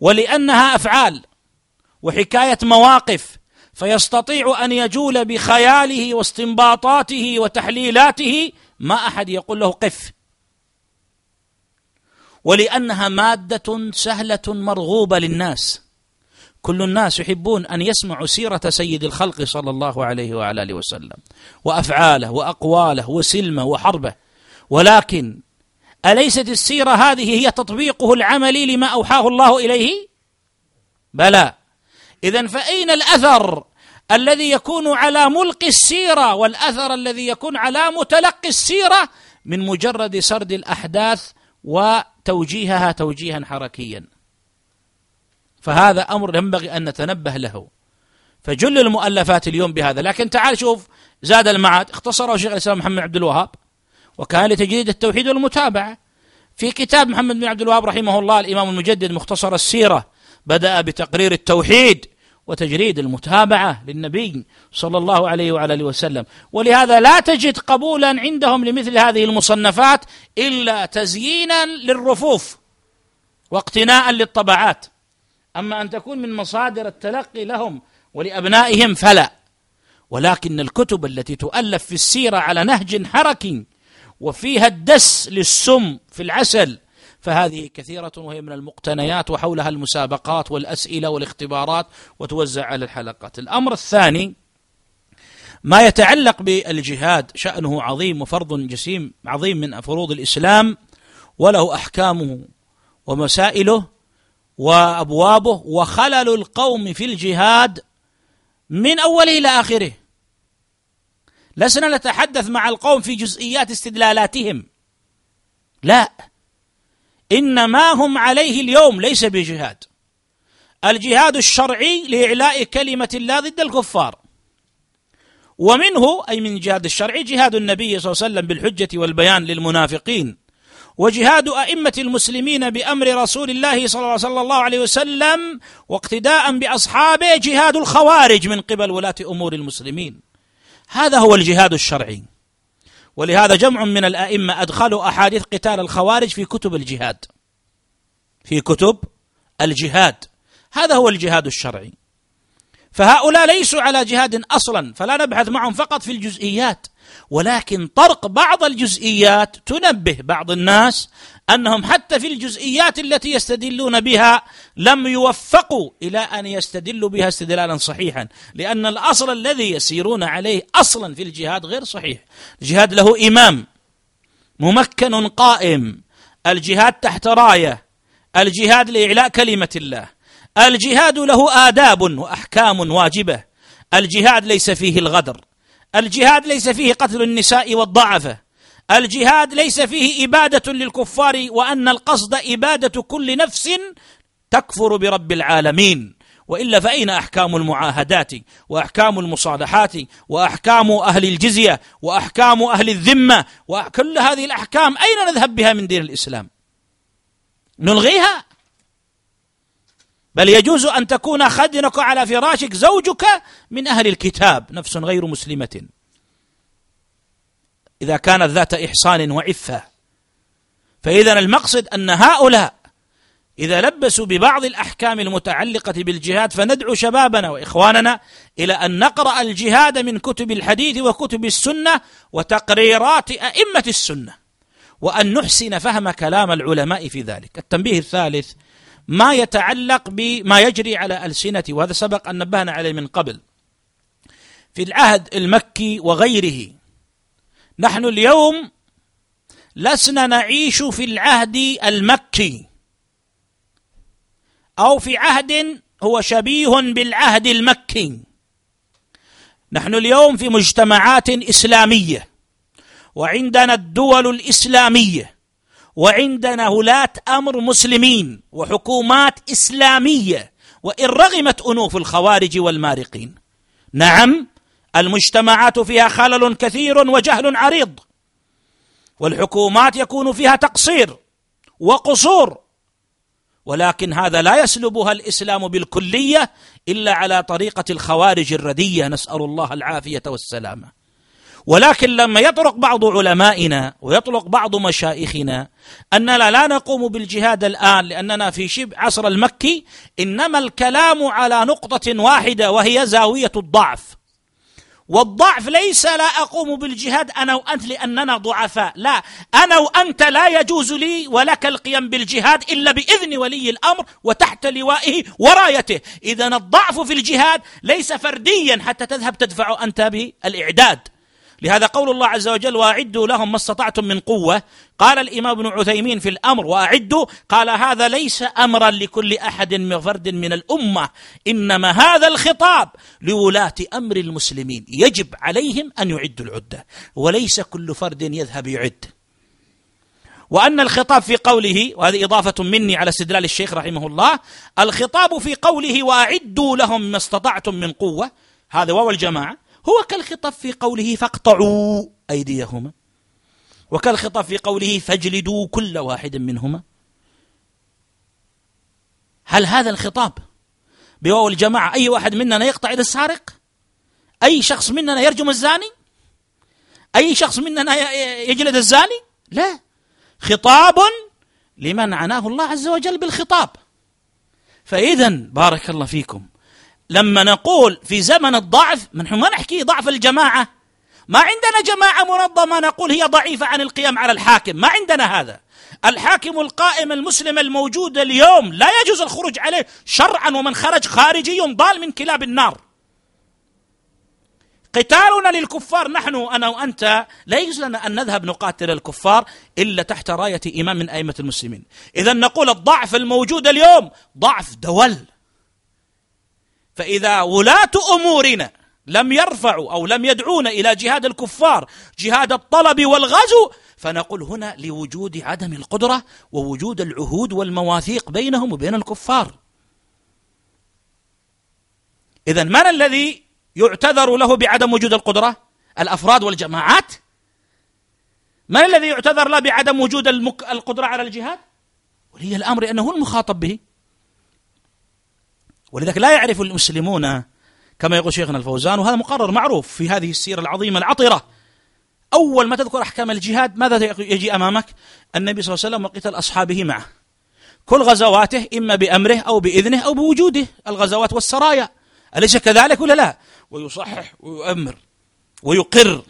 ولأنها أفعال وحكاية مواقف فيستطيع أن يجول بخياله واستنباطاته وتحليلاته. ما أحد يقول له قف. ولأنها مادة سهلة مرغوبة للناس. كل الناس يحبون أن يسمعوا سيرة سيد الخلق صلى الله عليه وعلى آله وسلم وأفعاله وأقواله وسلمه وحربه. ولكن أليست السيرة هذه هي تطبيقه العملي لما أوحاه الله إليه؟ بلى. اذا فأين الأثر الذي يكون على ملقي السيرة والأثر الذي يكون على متلقي السيرة من مجرد سرد الأحداث وتوجيهها توجيها حركيا؟ فهذا أمر ينبغي أن نتنبه له. فجل المؤلفات اليوم بهذا. لكن تعال شوف زاد المعاد اختصره شيخ الإسلام محمد عبد الوهاب وكان لتجديد التوحيد والمتابعة. في كتاب محمد بن عبد الوهاب رحمه الله الإمام المجدد مختصر السيرة بدأ بتقرير التوحيد وتجريد المتابعة للنبي صلى الله عليه وعلى آله وسلم. ولهذا لا تجد قبولا عندهم لمثل هذه المصنفات إلا تزيينا للرفوف واقتناء للطبعات. أما أن تكون من مصادر التلقي لهم ولأبنائهم فلا. ولكن الكتب التي تؤلف في السيرة على نهج حركي وفيها الدس للسم في العسل فهذه كثيرة وهي من المقتنيات وحولها المسابقات والأسئلة والاختبارات وتوزع على الحلقات. الأمر الثاني ما يتعلق بالجهاد شأنه عظيم وفرض جسيم عظيم من فروض الإسلام وله أحكامه ومسائله وأبوابه وخلل القوم في الجهاد من أوله إلى آخره. لسنا نتحدث مع القوم في جزئيات استدلالاتهم. لا. ان ما هم عليه اليوم ليس بجهاد. الجهاد الشرعي لإعلاء كلمة الله ضد الكفار. ومنه أي من الجهاد الشرعي جهاد النبي صلى الله عليه وسلم بالحجة والبيان للمنافقين. وجهاد أئمة المسلمين بأمر رسول الله صلى الله عليه وسلم واقتداء بأصحابه جهاد الخوارج من قبل ولاة أمور المسلمين. هذا هو الجهاد الشرعي. ولهذا جمع من الأئمة أدخلوا أحاديث قتال الخوارج في كتب الجهاد. في كتب الجهاد. هذا هو الجهاد الشرعي. فهؤلاء ليسوا على جهاد أصلا فلا نبحث معهم فقط في الجزئيات. ولكن طرق بعض الجزئيات تنبه بعض الناس أنهم حتى في الجزئيات التي يستدلون بها لم يوفقوا إلى أن يستدلوا بها استدلالا صحيحا لأن الأصل الذي يسيرون عليه أصلا في الجهاد غير صحيح. الجهاد له إمام ممكن قائم الجهاد تحت راية الجهاد لإعلاء كلمة الله. الجهاد له آداب وأحكام واجبة. الجهاد ليس فيه الغدر. الجهاد ليس فيه قتل النساء والضعفة. الجهاد ليس فيه إبادة للكفار وأن القصد إبادة كل نفس تكفر برب العالمين. وإلا فأين أحكام المعاهدات وأحكام المصالحات وأحكام أهل الجزية وأحكام أهل الذمة؟ وكل هذه الأحكام أين نذهب بها من دين الإسلام؟ نلغيها؟ بل يجوز أن تكون خدنك على فراشك زوجك من أهل الكتاب نفس غير مسلمة. إذا كانت ذات إحصان وعفة. فاذا المقصد أن هؤلاء إذا لبسوا ببعض الأحكام المتعلقة بالجهاد فندعو شبابنا وإخواننا إلى أن نقرأ الجهاد من كتب الحديث وكتب السنة وتقريرات أئمة السنة وأن نحسن فهم كلام العلماء في ذلك. التنبيه الثالث ما يتعلق بما يجري على ألسنة وهذا سبق أن نبهنا عليه من قبل. في العهد المكي وغيره نحن اليوم لسنا نعيش في العهد المكي. أو في عهد هو شبيه بالعهد المكي. نحن اليوم في مجتمعات إسلامية وعندنا الدول الإسلامية وعندنا ولاة أمر مسلمين وحكومات إسلامية وإن رغمت أنوف الخوارج والمارقين. نعم المجتمعات فيها خلل كثير وجهل عريض والحكومات يكون فيها تقصير وقصور ولكن هذا لا يسلبها الإسلام بالكلية إلا على طريقة الخوارج الردية. نسأل الله العافية والسلامة. ولكن لما يطرق بعض علمائنا ويطلق بعض مشايخنا أننا لا نقوم بالجهاد الآن لأننا في شبه عصر المكي إنما الكلام على نقطة واحدة وهي زاوية الضعف. والضعف ليس لا أقوم بالجهاد أنا وأنت لأننا ضعفاء، لا، أنا وأنت لا يجوز لي ولك القيام بالجهاد إلا بإذن ولي الأمر وتحت لوائه ورايته، اذا الضعف في الجهاد ليس فرديا حتى تذهب تدفع أنت بالإعداد، لهذا قول الله عز وجل وأعدوا لهم ما استطعتم من قوة قال الإمام ابن عثيمين في الأمر وأعدوا قال هذا ليس أمرا لكل أحد من فرد من الأمة إنما هذا الخطاب لولاة أمر المسلمين. يجب عليهم أن يعدوا العدة وليس كل فرد يذهب يعد. وأن الخطاب في قوله وهذه إضافة مني على استدلال الشيخ رحمه الله الخطاب في قوله وأعدوا لهم ما استطعتم من قوة هذا واو الجماعة. هو كالخطاب في قوله فاقطعوا أيديهما وكالخطاب في قوله فاجلدوا كل واحد منهما. هل هذا الخطاب بواو الجماعة أي واحد مننا يقطع يد السارق؟ أي شخص مننا يرجم الزاني؟ أي شخص مننا يجلد الزاني؟ لا. خطاب لمن عناه الله عز وجل بالخطاب. فإذا بارك الله فيكم. لما نقول في زمن الضعف نحن ما نحكي ضعف الجماعة. ما عندنا جماعة منظمة نقول هي ضعيفة عن القيام على الحاكم ما عندنا هذا. الحاكم القائم المسلم الموجود اليوم لا يجوز الخروج عليه شرعا ومن خرج خارجي ضال من كلاب النار. قتالنا للكفار نحن أنا وأنت لا يجوز لنا أن نذهب نقاتل الكفار إلا تحت راية إمام من أئمة المسلمين. اذا نقول الضعف الموجود اليوم ضعف دول. فإذا ولاة أمورنا لم يرفعوا أو لم يدعونا إلى جهاد الكفار جهاد الطلب والغزو فنقول هنا لوجود عدم القدرة ووجود العهود والمواثيق بينهم وبين الكفار. إذا من الذي يعتذر له بعدم وجود القدرة؟ الأفراد والجماعات. من الذي يعتذر له بعدم وجود. القدرة على الجهاد؟ ولي الأمر أنه المخاطب به. ولذلك لا يعرف المسلمون كما يقول شيخنا الفوزان وهذا مقرر معروف في هذه السيرة العظيمة العطرة. أول ما تذكر أحكام الجهاد ماذا يجي أمامك؟ النبي صلى الله عليه وسلم وقتل أصحابه معه. كل غزواته إما بأمره أو بإذنه أو بوجوده الغزوات والسرايا. أليس كذلك ولا لا؟ ويصحح ويؤمر ويقر.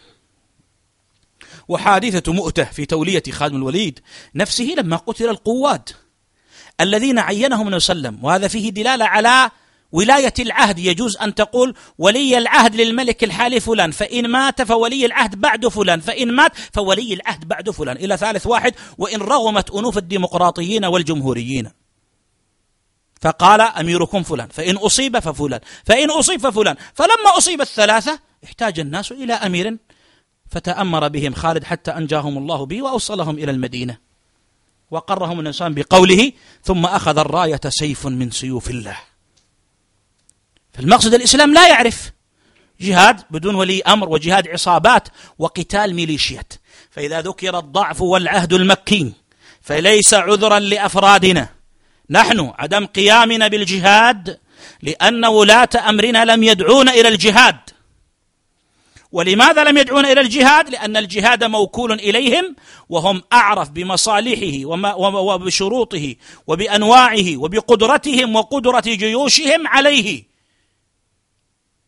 وحادثة مؤتة في تولية خادم الوليد نفسه لما قتل القواد. الذين عينهم النبي صلى الله عليه وسلم وهذا فيه دلالة على ولاية العهد. يجوز أن تقول ولي العهد للملك الحالي فلان فإن مات فولي العهد بعد فلان فإن مات فولي العهد بعد فلان. إلى ثالث واحد وإن رغمت أنوف الديمقراطيين والجمهوريين. فقال أميركم فلان فإن أصيب ففلان فإن أصيب ففلان. فلما أصيب الثلاثة احتاج الناس إلى أمير فتأمر بهم خالد حتى أنجاهم الله به وأوصلهم إلى المدينة. وقرهم الإنسان بقوله ثم أخذ الراية سيف من سيوف الله. فالمقصد الإسلام لا يعرف جهاد بدون ولي أمر وجهاد عصابات وقتال ميليشيات. فإذا ذكر الضعف والعهد المكي فليس عذرا لأفرادنا. نحن عدم قيامنا بالجهاد لأن ولاة أمرنا لم يدعونا إلى الجهاد. ولماذا لم يدعون إلى الجهاد؟ لأن الجهاد موكول إليهم وهم أعرف بمصالحه وبشروطه وبأنواعه وبقدرتهم وقدرة جيوشهم عليه.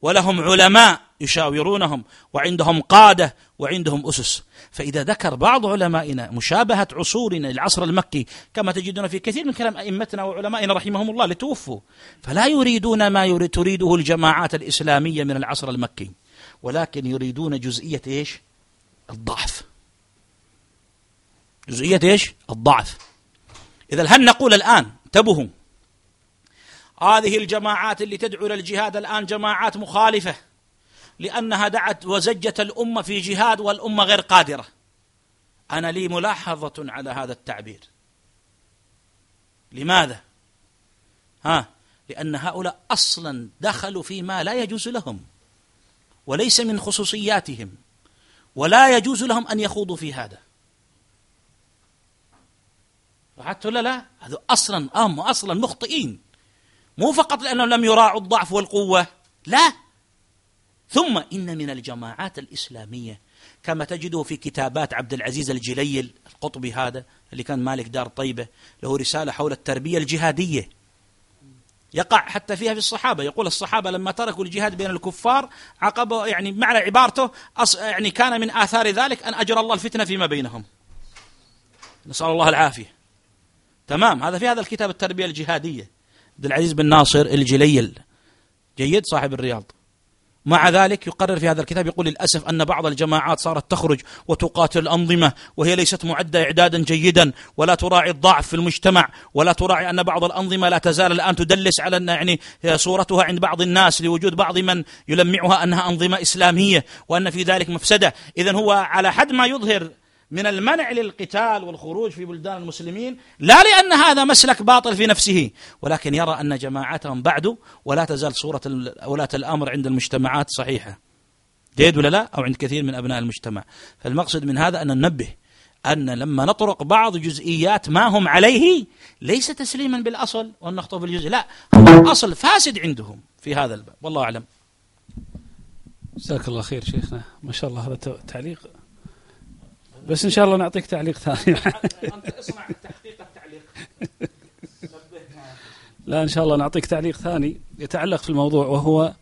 ولهم علماء يشاورونهم وعندهم قادة وعندهم أسس. فإذا ذكر بعض علمائنا مشابهة عصورنا للعصر المكي كما تجدون في كثير من كلام أئمتنا وعلمائنا رحمهم الله لتوفوا فلا يريدون ما يريد تريده الجماعات الإسلامية من العصر المكي. ولكن يريدون جزئية إيش؟ الضعف. جزئية إيش؟ الضعف. إذا هل نقول الآن انتبهوا. هذه الجماعات اللي تدعو إلى الجهاد الآن جماعات مخالفة لأنها دعت وزجت الأمة في جهاد والأمة غير قادرة. أنا لي ملاحظة على هذا التعبير. لماذا؟ ها؟ لأن هؤلاء أصلا دخلوا فيما لا يجوز لهم. وليس من خصوصياتهم. ولا يجوز لهم أن يخوضوا في هذا. لاحظت ولا لا؟ هذا أصلا أم أصلا مخطئين. مو فقط لأنهم لم يراعوا الضعف والقوة. لا. ثم إن من الجماعات الإسلامية كما تجده في كتابات عبد العزيز الجليل القطبي هذا اللي كان مالك دار طيبة له رسالة حول التربية الجهادية. يقع حتى فيها في الصحابة. يقول الصحابة لما تركوا الجهاد بين الكفار عقبوا يعني معنى عبارته يعني كان من آثار ذلك أن أجرى الله الفتنة فيما بينهم. نسأل الله العافية. تمام. هذا في هذا الكتاب التربية الجهادية. عبد العزيز بن ناصر الجليل. جيد صاحب الرياض. مع ذلك يقرر في هذا الكتاب يقول للأسف أن بعض الجماعات صارت تخرج وتقاتل الأنظمة وهي ليست معدة إعدادا جيدا ولا تراعي الضعف في المجتمع ولا تراعي أن بعض الأنظمة لا تزال الآن تدلس على أن يعني صورتها عند بعض الناس لوجود بعض من يلمعها أنها أنظمة إسلامية وأن في ذلك مفسدة. إذا هو على حد ما يظهر من المنع للقتال والخروج في بلدان المسلمين لا لأن هذا مسلك باطل في نفسه. ولكن يرى أن جماعتهم بعد ولا تزال صورة ولاة الأمر عند المجتمعات صحيحة. جيد ولا لا؟ أو عند كثير من أبناء المجتمع. فالمقصد من هذا أن ننبه أن لما نطرق بعض جزئيات ما هم عليه ليس تسليما بالأصل وأن نخطو في الجزء لا هو الأصل فاسد عندهم في هذا الباب. والله أعلم. جزاك الله خير شيخنا. ما شاء الله هذا تعليق بس إن شاء الله نعطيك تعليق ثاني. أنت اصنع تحقيق التعليق. لا إن شاء الله نعطيك تعليق ثاني يتعلق في الموضوع وهو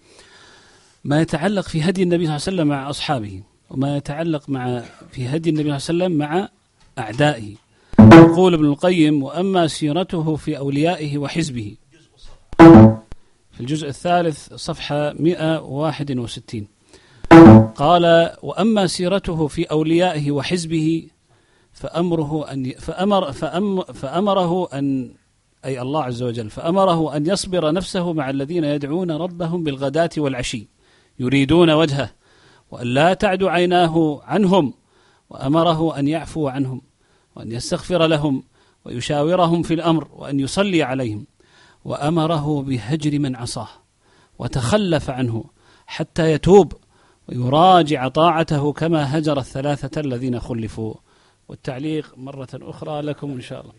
ما يتعلق في هدي النبي صلى الله عليه وسلم مع أصحابه وما يتعلق مع في هدي النبي صلى الله عليه وسلم مع أعدائه. يقول ابن القيم وأما سيرته في أوليائه وحزبه. في الجزء الثالث صفحة 161 قال وأما سيرته في أوليائه وحزبه فأمره أن فأمر فأم فأمره أن أي الله عز وجل فأمره أن يصبر نفسه مع الذين يدعون ربهم بالغداة والعشي يريدون وجهه وأن لا تعد عيناه عنهم وأمره أن يعفو عنهم وأن يستغفر لهم ويشاورهم في الأمر وأن يصلي عليهم وأمره بهجر من عصاه وتخلف عنه حتى يتوب ويراجع طاعته كما هجر الثلاثة الذين خلفوا. والتعليق مرة أخرى لكم إن شاء الله.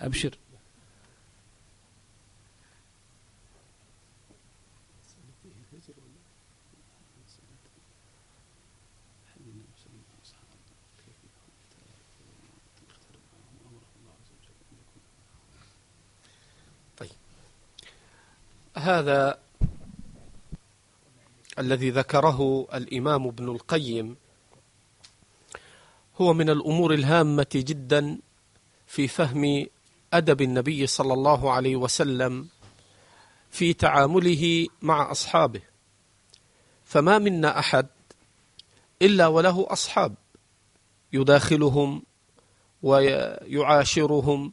أبشر. طيب. هذا الذي ذكره الإمام ابن القيم هو من الأمور الهامة جدا في فهم أدب النبي صلى الله عليه وسلم في تعامله مع أصحابه. فما منا أحد إلا وله أصحاب يداخلهم ويعاشرهم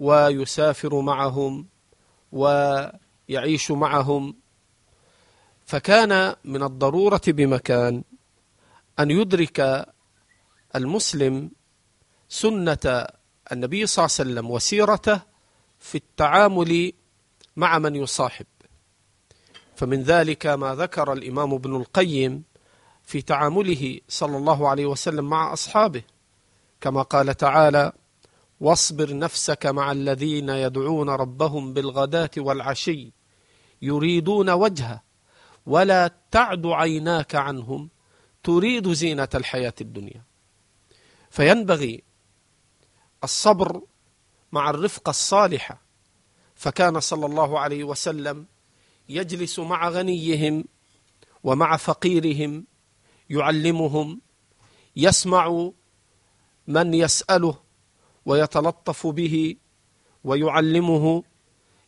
ويسافر معهم ويعيش معهم فكان من الضرورة بمكان أن يدرك المسلم سنة النبي صلى الله عليه وسلم وسيرته في التعامل مع من يصاحب. فمن ذلك ما ذكر الإمام ابن القيم في تعامله صلى الله عليه وسلم مع أصحابه كما قال تعالى واصبر نفسك مع الذين يدعون ربهم بالغداة والعشي يريدون وجهه ولا تعد عيناك عنهم تريد زينة الحياة الدنيا. فينبغي الصبر مع الرفقة الصالحة. فكان صلى الله عليه وسلم يجلس مع غنيهم ومع فقيرهم يعلمهم يسمع من يسأله ويتلطف به ويعلمه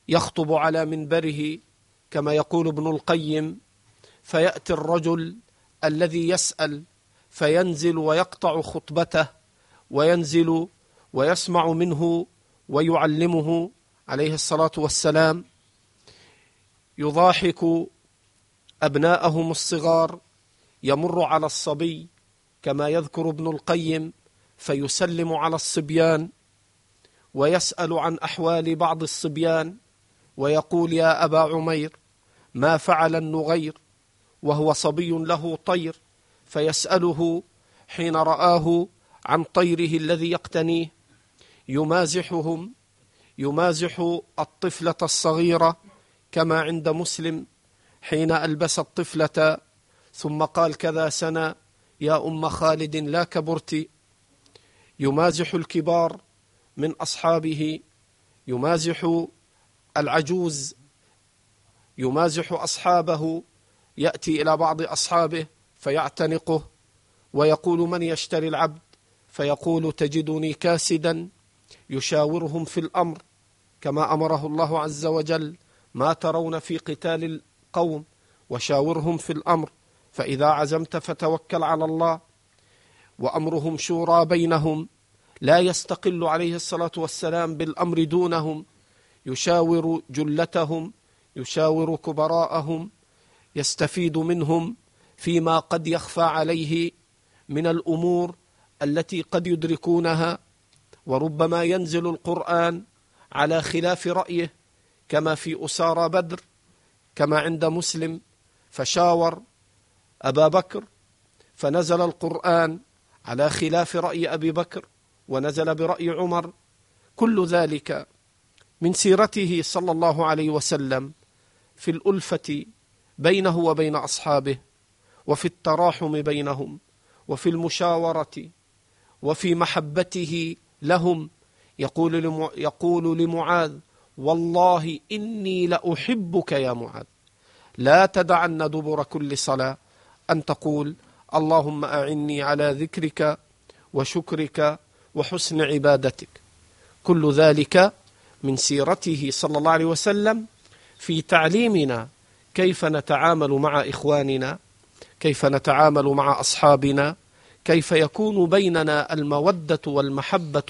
يخطب على منبره كما يقول ابن القيم فيأتي الرجل الذي يسأل فينزل ويقطع خطبته وينزل ويسمع منه ويعلمه عليه الصلاة والسلام. يضاحك أبناءهم الصغار يمر على الصبي كما يذكر ابن القيم فيسلم على الصبيان ويسأل عن أحوال بعض الصبيان ويقول يا أبا عمير ما فعل النغير؟ وهو صبي له طير فيسأله حين رآه عن طيره الذي يقتنيه. يمازحهم يمازح الطفلة الصغيرة كما عند مسلم حين ألبس الطفلة. ثم قال كذا سنة يا أم خالد لا كبرت. يمازح الكبار من أصحابه. يمازح العجوز يمازح أصحابه. يأتي إلى بعض أصحابه فيعتنقه ويقول من يشتري العبد؟ فيقول تجدني كاسدا يشاورهم في الأمر كما أمره الله عز وجل ما ترون في قتال القوم؟ وشاورهم في الأمر فإذا عزمت فتوكل على الله وأمرهم شورى بينهم لا يستقل عليه الصلاة والسلام بالأمر دونهم يشاور جلتهم يشاور كبراءهم يستفيد منهم فيما قد يخفى عليه من الأمور التي قد يدركونها وربما ينزل القرآن على خلاف رأيه كما في أسارى بدر كما عند مسلم فشاور أبا بكر فنزل القرآن على خلاف رأي أبي بكر ونزل برأي عمر. كل ذلك من سيرته صلى الله عليه وسلم في الألفة بينه وبين أصحابه وفي التراحم بينهم وفي المشاورة وفي محبته لهم. يقول يقول لمعاذ والله إني لأحبك يا معاذ. لا تدعن دبر كل صلاة. أن تقول اللهم أعني على ذكرك وشكرك وحسن عبادتك. كل ذلك من سيرته صلى الله عليه وسلم في تعليمنا كيف نتعامل مع إخواننا؟ كيف نتعامل مع أصحابنا؟ كيف يكون بيننا المودة والمحبة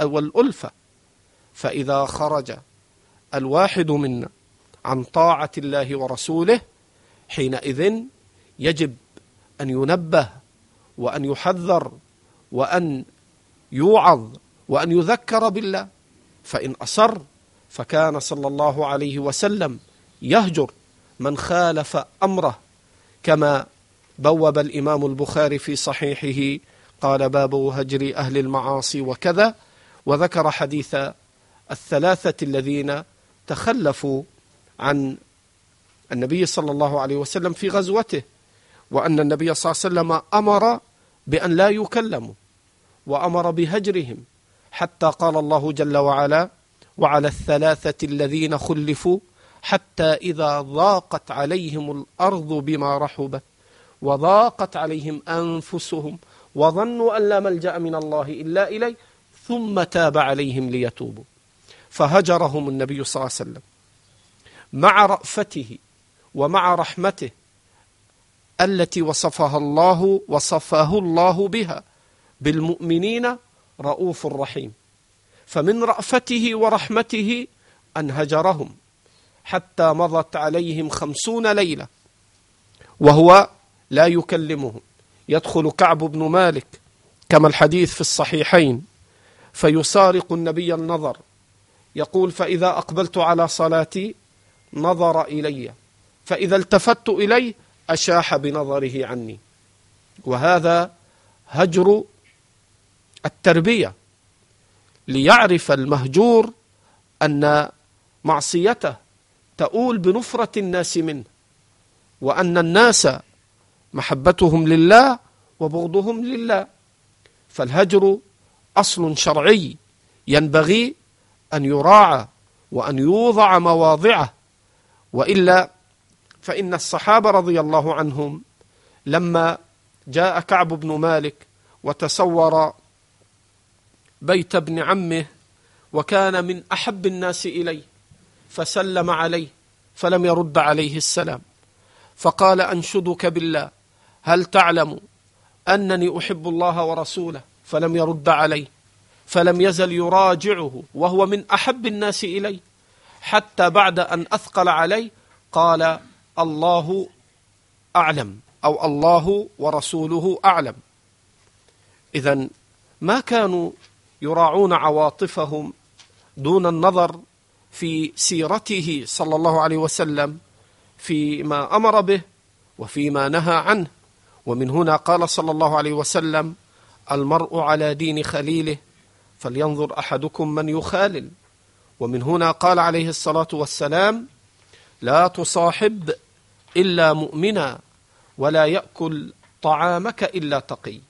والألفة؟ فإذا خرج الواحد منا عن طاعة الله ورسوله حينئذ يجب أن ينبه وأن يحذر وأن يوعظ وأن يذكر بالله. فإن أصر فكان صلى الله عليه وسلم يهجر. من خالف أمره كما بوب الإمام البخاري في صحيحه قال باب هجر أهل المعاصي وكذا وذكر حديث الثلاثة الذين تخلفوا عن النبي صلى الله عليه وسلم في غزوته وأن النبي صلى الله عليه وسلم أمر بأن لا يكلموا وأمر بهجرهم حتى قال الله جل وعلا وعلى الثلاثة الذين خلفوا حتى إذا ضاقت عليهم الأرض بما رحبت وضاقت عليهم أنفسهم وظنوا أن لا ملجأ من الله إلا إليه ثم تاب عليهم ليتوبوا. فهجرهم النبي صلى الله عليه وسلم. مع رأفته ومع رحمته التي وصفها الله وصفه الله بها بالمؤمنين رؤوف رحيم. فمن رأفته ورحمته أن هجرهم. حتى مضت عليهم خمسون ليلة وهو لا يكلمهم يدخل كعب بن مالك كما الحديث في الصحيحين فيسارق النبي النظر يقول فإذا أقبلت على صلاتي نظر إلي فإذا التفت إليه أشاح بنظره عني. وهذا هجر التربية ليعرف المهجور أن معصيته تؤول بنفرة الناس منه وأن الناس محبتهم لله وبغضهم لله. فالهجر أصل شرعي ينبغي أن يراعى وأن يوضع مواضعه. وإلا فإن الصحابة رضي الله عنهم لما جاء كعب بن مالك وتصور بيت ابن عمه وكان من أحب الناس إليه. فسلم عليه فلم يرد عليه السلام. فقال أنشدك بالله هل تعلم أنني أحب الله ورسوله؟ فلم يرد عليه فلم يزل يراجعه وهو من أحب الناس إليه. حتى بعد أن أثقل عليه قال الله أعلم أو الله ورسوله أعلم. إذا ما كانوا يراعون عواطفهم دون النظر في سيرته صلى الله عليه وسلم فيما أمر به وفيما نهى عنه. ومن هنا قال صلى الله عليه وسلم المرء على دين خليله فلينظر أحدكم من يخالل. ومن هنا قال عليه الصلاة والسلام لا تصاحب إلا مؤمنا ولا يأكل طعامك إلا تقي.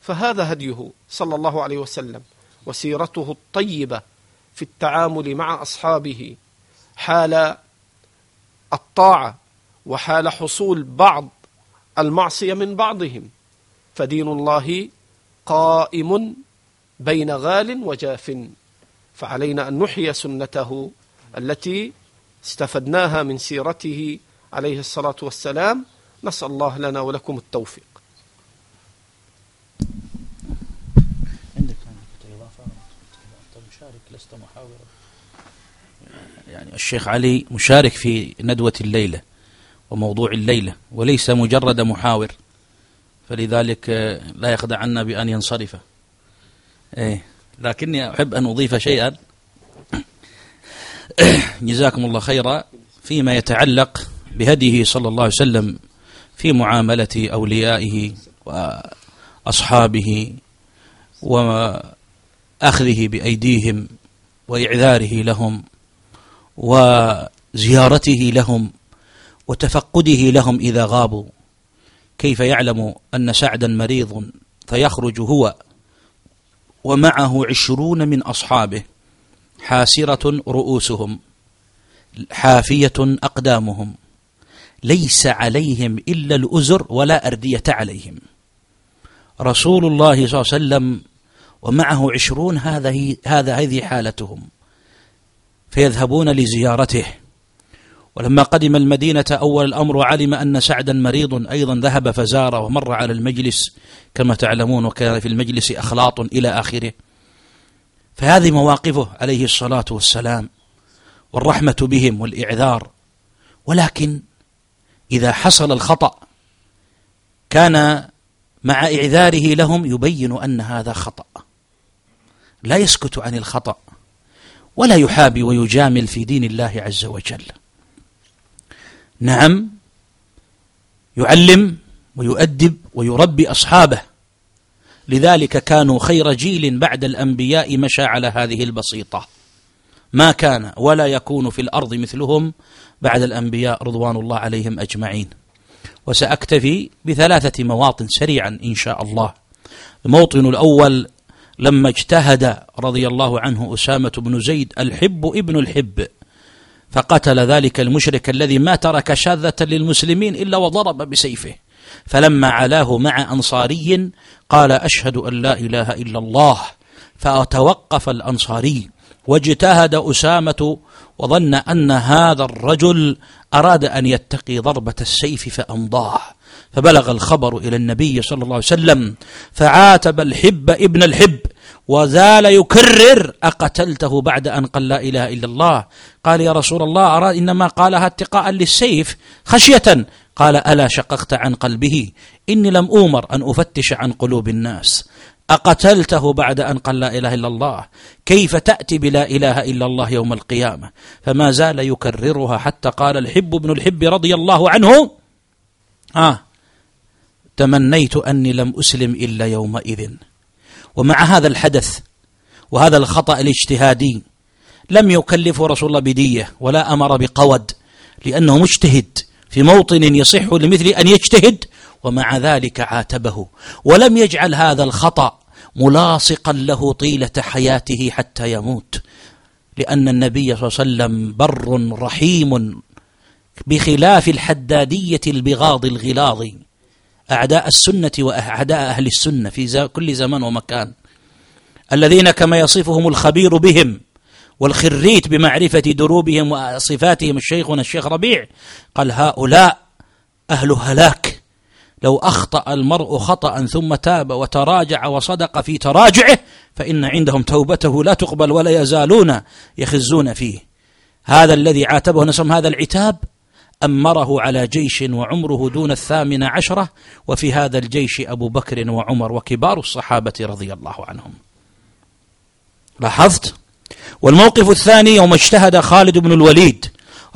فهذا هديه صلى الله عليه وسلم وسيرته الطيبة. في التعامل مع أصحابه حال الطاعة وحال حصول بعض المعصية من بعضهم. فدين الله قائم بين غال وجاف. فعلينا أن نحيي سنته التي استفدناها من سيرته عليه الصلاة والسلام. نسأل الله لنا ولكم التوفيق عندك اضافه انت لست محاورا يعني الشيخ علي مشارك في ندوة الليلة وموضوع الليلة وليس مجرد محاور. فلذلك لا يخدعنا بأن ينصرف. إيه لكني أحب أن أضيف شيئا. جزاكم الله خيرا. فيما يتعلق بهديه صلى الله عليه وسلم في معاملة أوليائه وأصحابه وأخذه بأيديهم وإعذاره لهم وزيارته لهم وتفقده لهم إذا غابوا. كيف يعلم أن سعدا مريض فيخرج هو ومعه عشرون من أصحابه حاسرة رؤوسهم حافية أقدامهم. ليس عليهم إلا الأزر ولا أردية عليهم. رسول الله صلى الله عليه وسلم ومعه عشرون هذا هذا هذه حالتهم. فيذهبون لزيارته. ولما قدم المدينة أول الأمر وعلم أن سعدا مريض أيضا ذهب فزار ومر على المجلس. كما تعلمون وكان في المجلس أخلاط إلى آخره. فهذه مواقفه عليه الصلاة والسلام والرحمة بهم والإعذار. ولكن إذا حصل الخطأ كان مع إعذاره لهم يبين أن هذا خطأ. لا يسكت عن الخطأ ولا يحابي ويجامل في دين الله عز وجل. نعم يعلم ويؤدب ويربي أصحابه. لذلك كانوا خير جيل بعد الأنبياء مشى على هذه البسيطة. ما كان ولا يكون في الأرض مثلهم بعد الأنبياء رضوان الله عليهم أجمعين. وسأكتفي بثلاثة مواطن سريعا إن شاء الله. الموطن الأول لما اجتهد رضي الله عنه أسامة بن زيد الحب ابن الحب فقتل ذلك المشرك الذي ما ترك شاذة للمسلمين إلا وضرب بسيفه. فلما علاه مع أنصاري قال أشهد أن لا إله إلا الله فتوقف الأنصاري واجتهد أسامة وظن أن هذا الرجل أراد أن يتقي ضربة السيف فأمضاه. فبلغ الخبر إلى النبي صلى الله عليه وسلم فعاتب الحب ابن الحب. وزال يكرر أقتلته بعد أن قال لا إله إلا الله. قال يا رسول الله أراد إنما قالها اتقاء للسيف خشية. قال ألا شققت عن قلبه؟ إني لم أومر أن أفتش عن قلوب الناس. أقتلته بعد أن قال لا إله إلا الله. كيف تأتي بلا إله إلا الله يوم القيامة؟ فما زال يكررها حتى قال الحب بن الحب رضي الله عنه آه تمنيت أني لم أسلم إلا يومئذ. ومع هذا الحدث وهذا الخطأ الاجتهادي لم يكلفه رسول الله بدية ولا أمر بقود لأنه مجتهد في موطن يصح لمثل أن يجتهد ومع ذلك عاتبه ولم يجعل هذا الخطأ ملاصقا له طيلة حياته حتى يموت لأن النبي صلى الله عليه وسلم بر رحيم بخلاف الحدادية البغاض الغلاظ. أعداء السنة وأعداء أهل السنة في كل زمان ومكان. الذين كما يصفهم الخبير بهم والخريت بمعرفة دروبهم وصفاتهم الشيخنا الشيخ ربيع قال هؤلاء أهل هلاك. لو أخطأ المرء خطأ ثم تاب وتراجع وصدق في تراجعه فإن عندهم توبته لا تقبل ولا يزالون يخزون فيه. هذا الذي عاتبه نسم هذا العتاب أمره على جيش وعمره دون الثامنة عشرة وفي هذا الجيش أبو بكر وعمر وكبار الصحابة رضي الله عنهم. لاحظت؟ والموقف الثاني يوم اجتهد خالد بن الوليد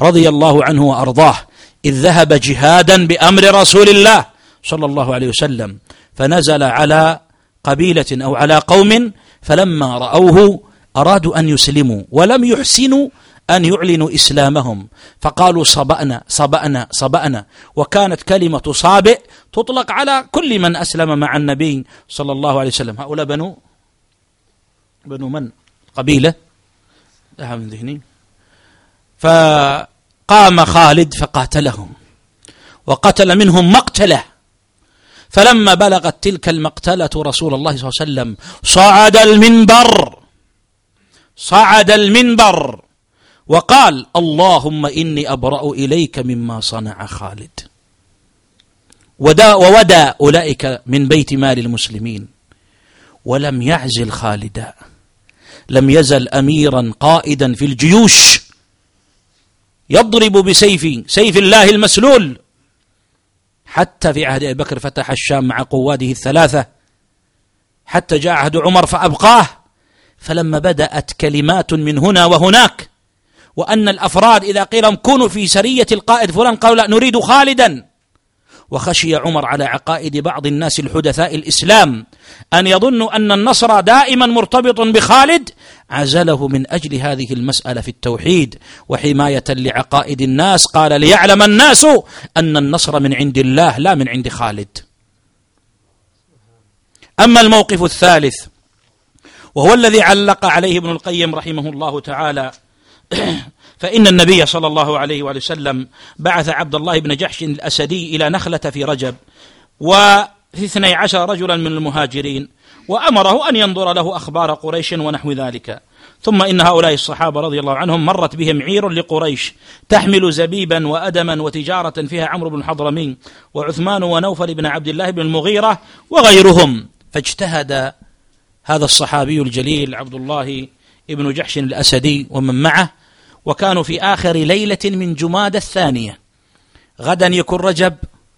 رضي الله عنه وأرضاه إذ ذهب جهادا بأمر رسول الله صلى الله عليه وسلم فنزل على قبيلة أو على قوم فلما رأوه أرادوا أن يسلموا ولم يحسنوا أن يعلنوا إسلامهم. فقالوا صبأنا صبأنا صبأنا. وكانت كلمة صابئ تطلق على كل من أسلم مع النبي صلى الله عليه وسلم. هؤلاء بنو بنو من؟ قبيلة. ذهب من ذهني. فقام خالد فقاتلهم. وقتل منهم مقتلة. فلما بلغت تلك المقتلة رسول الله صلى الله عليه وسلم صعد المنبر. صعد المنبر. وقال اللهم إني أبرأ إليك مما صنع خالد. ودا وودى أولئك من بيت مال المسلمين. ولم يعزل خالدا. لم يزل أميرا قائدا في الجيوش. يضرب بسيف سيف الله المسلول. حتى في عهد أبي بكر فتح الشام مع قواده الثلاثة. حتى جاء عهد عمر فأبقاه. فلما بدأت كلمات من هنا وهناك وأن الأفراد إذا قيل كونوا في سرية القائد فلان قالوا لا نريد خالدا. وخشي عمر على عقائد بعض الناس الحدثاء الإسلام أن يظنوا أن النصر دائما مرتبط بخالد. عزله من أجل هذه المسألة في التوحيد وحماية لعقائد الناس. قال ليعلم الناس أن النصر من عند الله لا من عند خالد. أما الموقف الثالث وهو الذي علق عليه ابن القيم رحمه الله تعالى فإن النبي صلى الله عليه وآله وسلم بعث عبد الله بن جحش الأسدي إلى نخلة في رجب وفي اثني عشر رجلا من المهاجرين وأمره أن ينظر له أخبار قريش ونحو ذلك. ثم إن هؤلاء الصحابة رضي الله عنهم مرت بهم عير لقريش تحمل زبيبا وأدما وتجارة فيها عمرو بن حضرمي وعثمان ونوفل بن عبد الله بن المغيرة وغيرهم. فاجتهد هذا الصحابي الجليل عبد الله ابن جحش الأسدي ومن معه وكانوا في آخر ليلة من جماد الثانية. غدا يكون رجب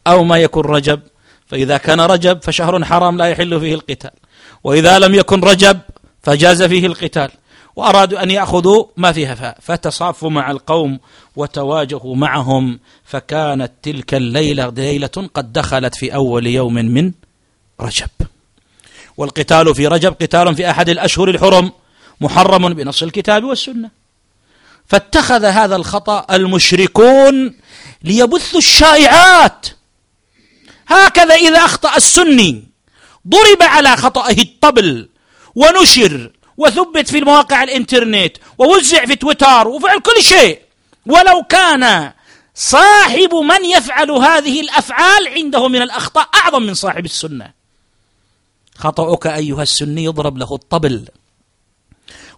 أو ما يكون رجب. فإذا كان رجب فشهر حرام لا يحل فيه القتال. وإذا لم يكن رجب فجاز فيه القتال. وأرادوا أن يأخذوا ما فيها. فتصافوا مع القوم وتواجهوا معهم. فكانت تلك الليلة ليلة قد دخلت في أول يوم من رجب. والقتال في رجب قتال في أحد الأشهر الحرم. محرم بنص الكتاب والسنة. فاتخذ هذا الخطأ المشركون ليبثوا الشائعات. هكذا إذا أخطأ السني ضرب على خطأه الطبل ونشر وثبت في مواقع الإنترنت ووزع في تويتر وفعل كل شيء. ولو كان صاحب من يفعل هذه الأفعال عنده من الأخطاء أعظم من صاحب السنة. خطأك أيها السني يضرب له الطبل.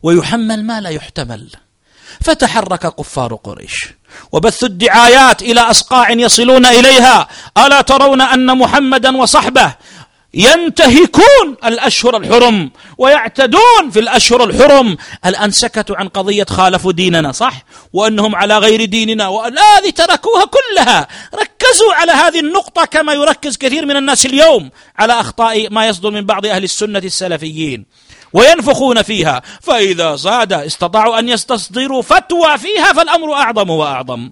ويحمل ما لا يحتمل. فتحرك كفار قريش. وبثوا الدعايات إلى أصقاع يصلون إليها. ألا ترون أن محمدا وصحبه ينتهكون الأشهر الحرم ويعتدون في الأشهر الحرم. الآن سكتوا عن قضية خالفوا ديننا صح؟ وأنهم على غير ديننا. والذي تركوها كلها. ركزوا على هذه النقطة كما يركز كثير من الناس اليوم على أخطاء ما يصدر من بعض أهل السنة السلفيين. وينفخون فيها. فإذا زاد استطاعوا أن يستصدروا فتوى فيها فالأمر أعظم وأعظم.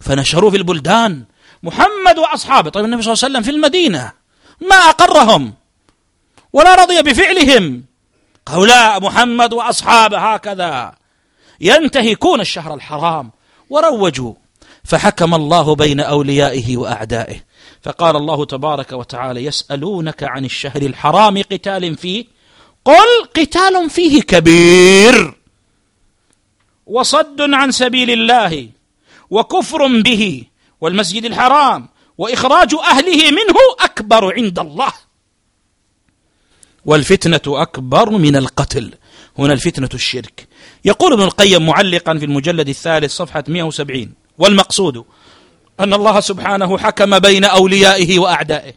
فنشروا في البلدان. محمد وأصحابه. طيب النبي صلى الله عليه وسلم في المدينة. ما أقرهم. ولا رضي بفعلهم. لا محمد وأصحابه هكذا. ينتهكون الشهر الحرام. وروجوا. فحكم الله بين أوليائه وأعدائه. فقال الله تبارك وتعالى يسألونك عن الشهر الحرام قتال فيه. قل قتال فيه كبير وصد عن سبيل الله وكفر به والمسجد الحرام وإخراج أهله منه أكبر عند الله. والفتنة أكبر من القتل. هنا الفتنة الشرك. يقول ابن القيم معلقا في المجلد الثالث صفحة 170 والمقصود أن الله سبحانه حكم بين أوليائه وأعدائه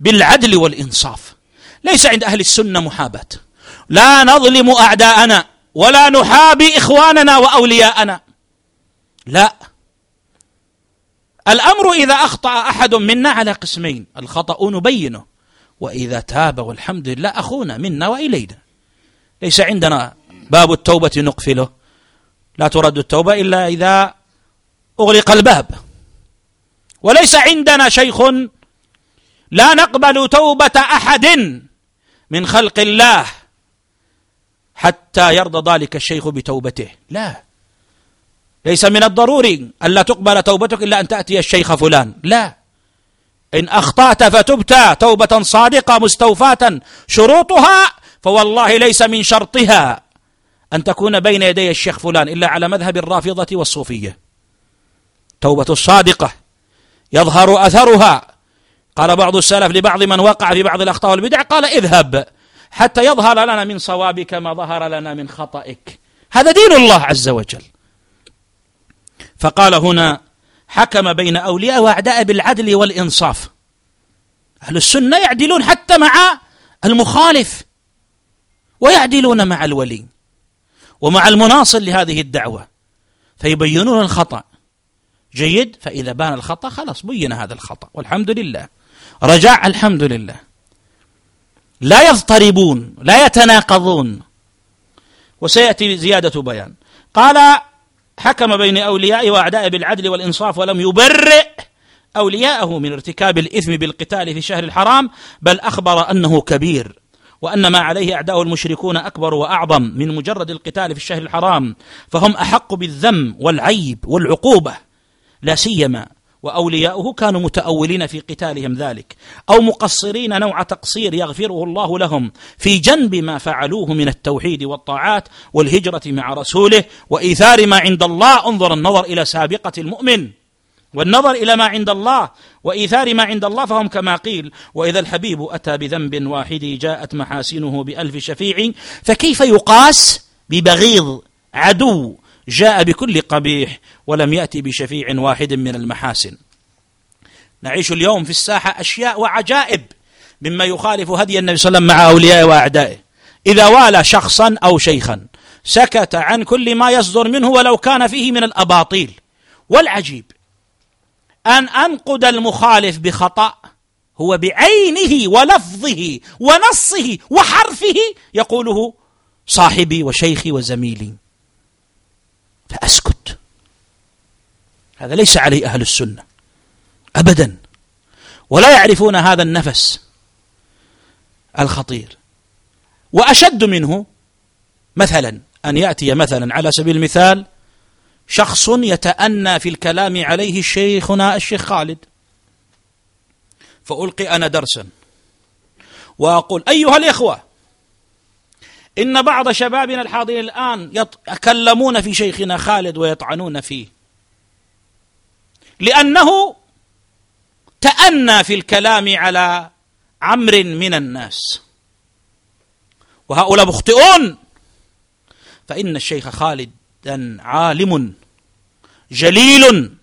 بالعدل والإنصاف. ليس عند أهل السنة محاباة. لا نظلم أعداءنا ولا نحابي إخواننا وأولياءنا. لا. الأمر إذا أخطأ أحد منا على قسمين الخطأ نبينه وإذا تاب والحمد لله أخونا منا وإلينا. ليس عندنا باب التوبة نقفله. لا ترد التوبة إلا إذا أغلق الباب. وليس عندنا شيخ لا نقبل توبة أحد من خلق الله حتى يرضى ذلك الشيخ بتوبته. لا. ليس من الضروري ألا تقبل توبتك إلا أن تأتي الشيخ فلان. لا. إن أخطأت فتبت توبة صادقة مستوفاة شروطها فوالله ليس من شرطها أن تكون بين يدي الشيخ فلان إلا على مذهب الرافضة والصوفية. توبة الصادقة. يظهر أثرها. قال بعض السلف لبعض من وقع في بعض الأخطاء والبدع قال اذهب حتى يظهر لنا من صوابك ما ظهر لنا من خطئك هذا دين الله عز وجل. فقال هنا حكم بين أولياء وأعداء بالعدل والإنصاف. أهل السنة يعدلون حتى مع المخالف ويعدلون مع الولي ومع المناصر لهذه الدعوة فيبينون الخطأ. جيد فإذا بان الخطأ خلاص بين هذا الخطأ. والحمد لله. رجع الحمد لله. لا يضطربون لا يتناقضون. وسيأتي زيادة بيان. قال حكم بين أولياء وأعداء بالعدل والإنصاف ولم يبرئ أولياءه من ارتكاب الإثم بالقتال في شهر الحرام بل أخبر أنه كبير وأن ما عليه أعداء المشركون أكبر وأعظم من مجرد القتال في الشهر الحرام فهم أحق بالذم والعيب والعقوبة. لا سيما وأولياؤه كانوا متأولين في قتالهم ذلك أو مقصرين نوع تقصير يغفره الله لهم في جنب ما فعلوه من التوحيد والطاعات والهجرة مع رسوله وإيثار ما عند الله. انظر النظر إلى سابقة المؤمن والنظر إلى ما عند الله وإيثار ما عند الله فهم كما قيل وإذا الحبيب أتى بذنب واحد جاءت محاسنه بألف شفيع فكيف يقاس ببغيض عدو جاء بكل قبيح ولم يأتي بشفيع واحد من المحاسن. نعيش اليوم في الساحة أشياء وعجائب مما يخالف هدي النبي صلى الله عليه وسلم مع أوليائه وأعدائه. إذا والى شخصا أو شيخا سكت عن كل ما يصدر منه ولو كان فيه من الأباطيل والعجيب. أن أنقد المخالف بخطأ هو بعينه ولفظه ونصه وحرفه يقوله صاحبي وشيخي وزميلي. فأسكت. هذا ليس عليه أهل السنة. أبدا. ولا يعرفون هذا النفس الخطير. وأشد منه مثلا أن يأتي مثلا على سبيل المثال شخص يتأنى في الكلام عليه شيخنا الشيخ خالد. فألقي أنا درسا. وأقول أيها الإخوة إن بعض شبابنا الحاضرين الآن يتكلمون في شيخنا خالد ويطعنون فيه. لأنه تأنى في الكلام على عمر من الناس. وهؤلاء مخطئون. فإن الشيخ خالدا عالم جليل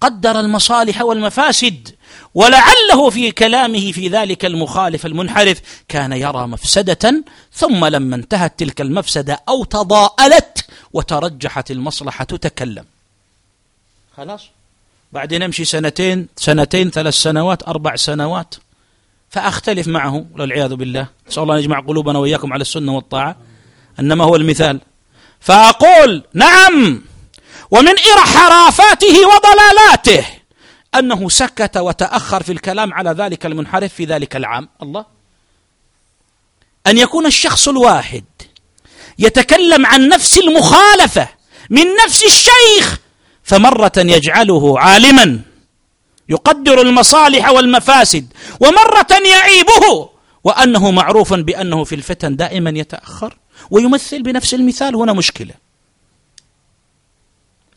قدر المصالح والمفاسد ولعله في كلامه في ذلك المخالف المنحرف كان يرى مفسدة ثم لما انتهت تلك المفسدة أو تضاءلت وترجحت المصلحة تكلم خلاص؟ بعدين نمشي سنتين سنتين ثلاث سنوات أربع سنوات فأختلف معه والعياذ بالله. نسأل الله أن يجمع قلوبنا وإياكم على السنة والطاعة. أنما هو المثال. فأقول نعم ومن حرافاته وضلالاته. أنه سكت وتأخر في الكلام على ذلك المنحرف في ذلك العام. الله. أن يكون الشخص الواحد يتكلم عن نفس المخالفة من نفس الشيخ فمرة يجعله عالما يقدر المصالح والمفاسد ومرة يعيبه وأنه معروف بأنه في الفتن دائما يتأخر ويمثل بنفس المثال. هنا مشكلة.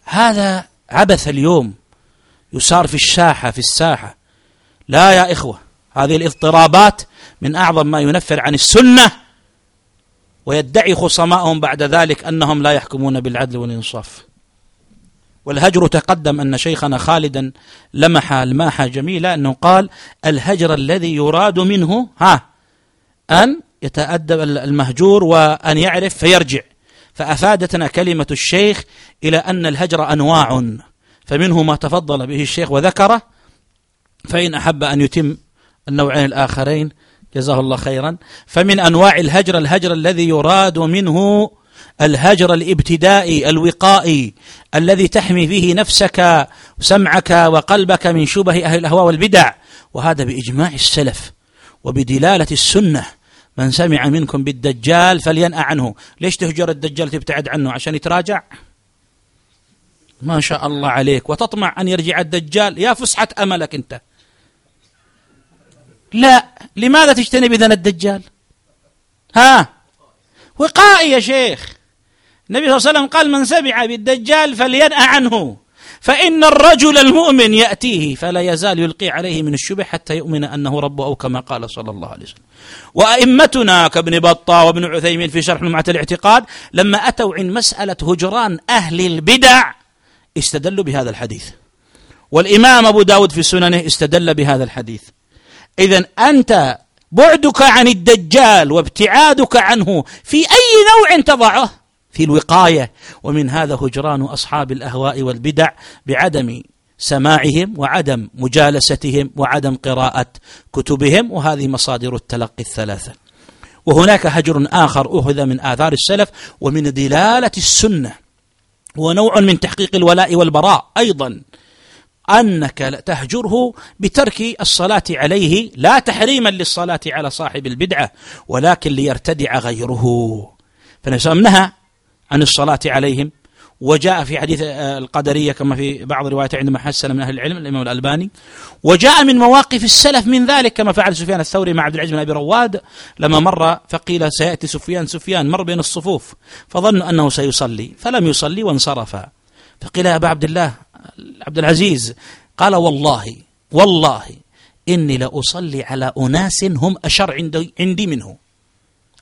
هذا عبث اليوم. يسار في الشاحة في الساحة. لا يا إخوة هذه الاضطرابات من أعظم ما ينفر عن السنة ويدعي خصمائهم بعد ذلك أنهم لا يحكمون بالعدل والإنصاف. والهجر تقدم أن شيخنا خالدا لمح الماحة جميلة أنه قال الهجر الذي يراد منه ها أن يتأدب المهجور وأن يعرف فيرجع. فأفادتنا كلمة الشيخ إلى أن الهجر أنواع. فمنه ما تفضل به الشيخ وذكره فإن أحب أن يتم النوعين الآخرين جزاه الله خيرا. فمن أنواع الهجر الهجر الذي يراد منه الهجر الابتدائي الوقائي الذي تحمي فيه نفسك سمعك وقلبك من شبه أهل الأهواء والبدع. وهذا بإجماع السلف وبدلالة السنة. من سمع منكم بالدجال فلينأ عنه. ليش تهجر الدجال تبتعد عنه؟ عشان يتراجع؟ ما شاء الله عليك. وتطمع أن يرجع الدجال. يا فسحة أملك أنت. لا. لماذا تجتنب إذن الدجال؟ ها؟ وقائي يا شيخ. النبي صلى الله عليه وسلم قال من سمع بالدجال فلينأ عنه. فإن الرجل المؤمن يأتيه فلا يزال يلقي عليه من الشبه حتى يؤمن أنه ربه أو كما قال صلى الله عليه وسلم. وأئمتنا كابن بطة وابن عثيمين في شرح لمعة الاعتقاد لما أتوا عن مسألة هجران أهل البدع استدلوا بهذا الحديث. والإمام أبو داود في سننه استدل بهذا الحديث. إذا أنت بعدك عن الدجال وابتعادك عنه في أي نوع تضعه؟ في الوقاية. ومن هذا هجران أصحاب الأهواء والبدع بعدم سماعهم وعدم مجالستهم وعدم قراءة كتبهم. وهذه مصادر التلقي الثلاثة. وهناك هجر آخر أخذ من آثار السلف ومن دلالة السنة. ونوع من تحقيق الولاء والبراء أيضا. أنك تهجره بترك الصلاة عليه لا تحريما للصلاة على صاحب البدعة ولكن ليرتدع غيره. فنسمى عن الصلاة عليهم. وجاء في حديث آه، القدرية كما في بعض الروايات عندما حسن من أهل العلم الإمام الألباني وجاء من مواقف السلف من ذلك كما فعل سفيان الثوري مع عبد العزيز بن أبي رواد لما مر فقيل سيأتي سفيان سفيان مر بين الصفوف فظنوا أنه سيصلي فلم يصلي وانصرف فقيل يا أبا عبد الله عبد العزيز قال والله والله إني لأصلي على أناس هم أشر عندي, عندي منه.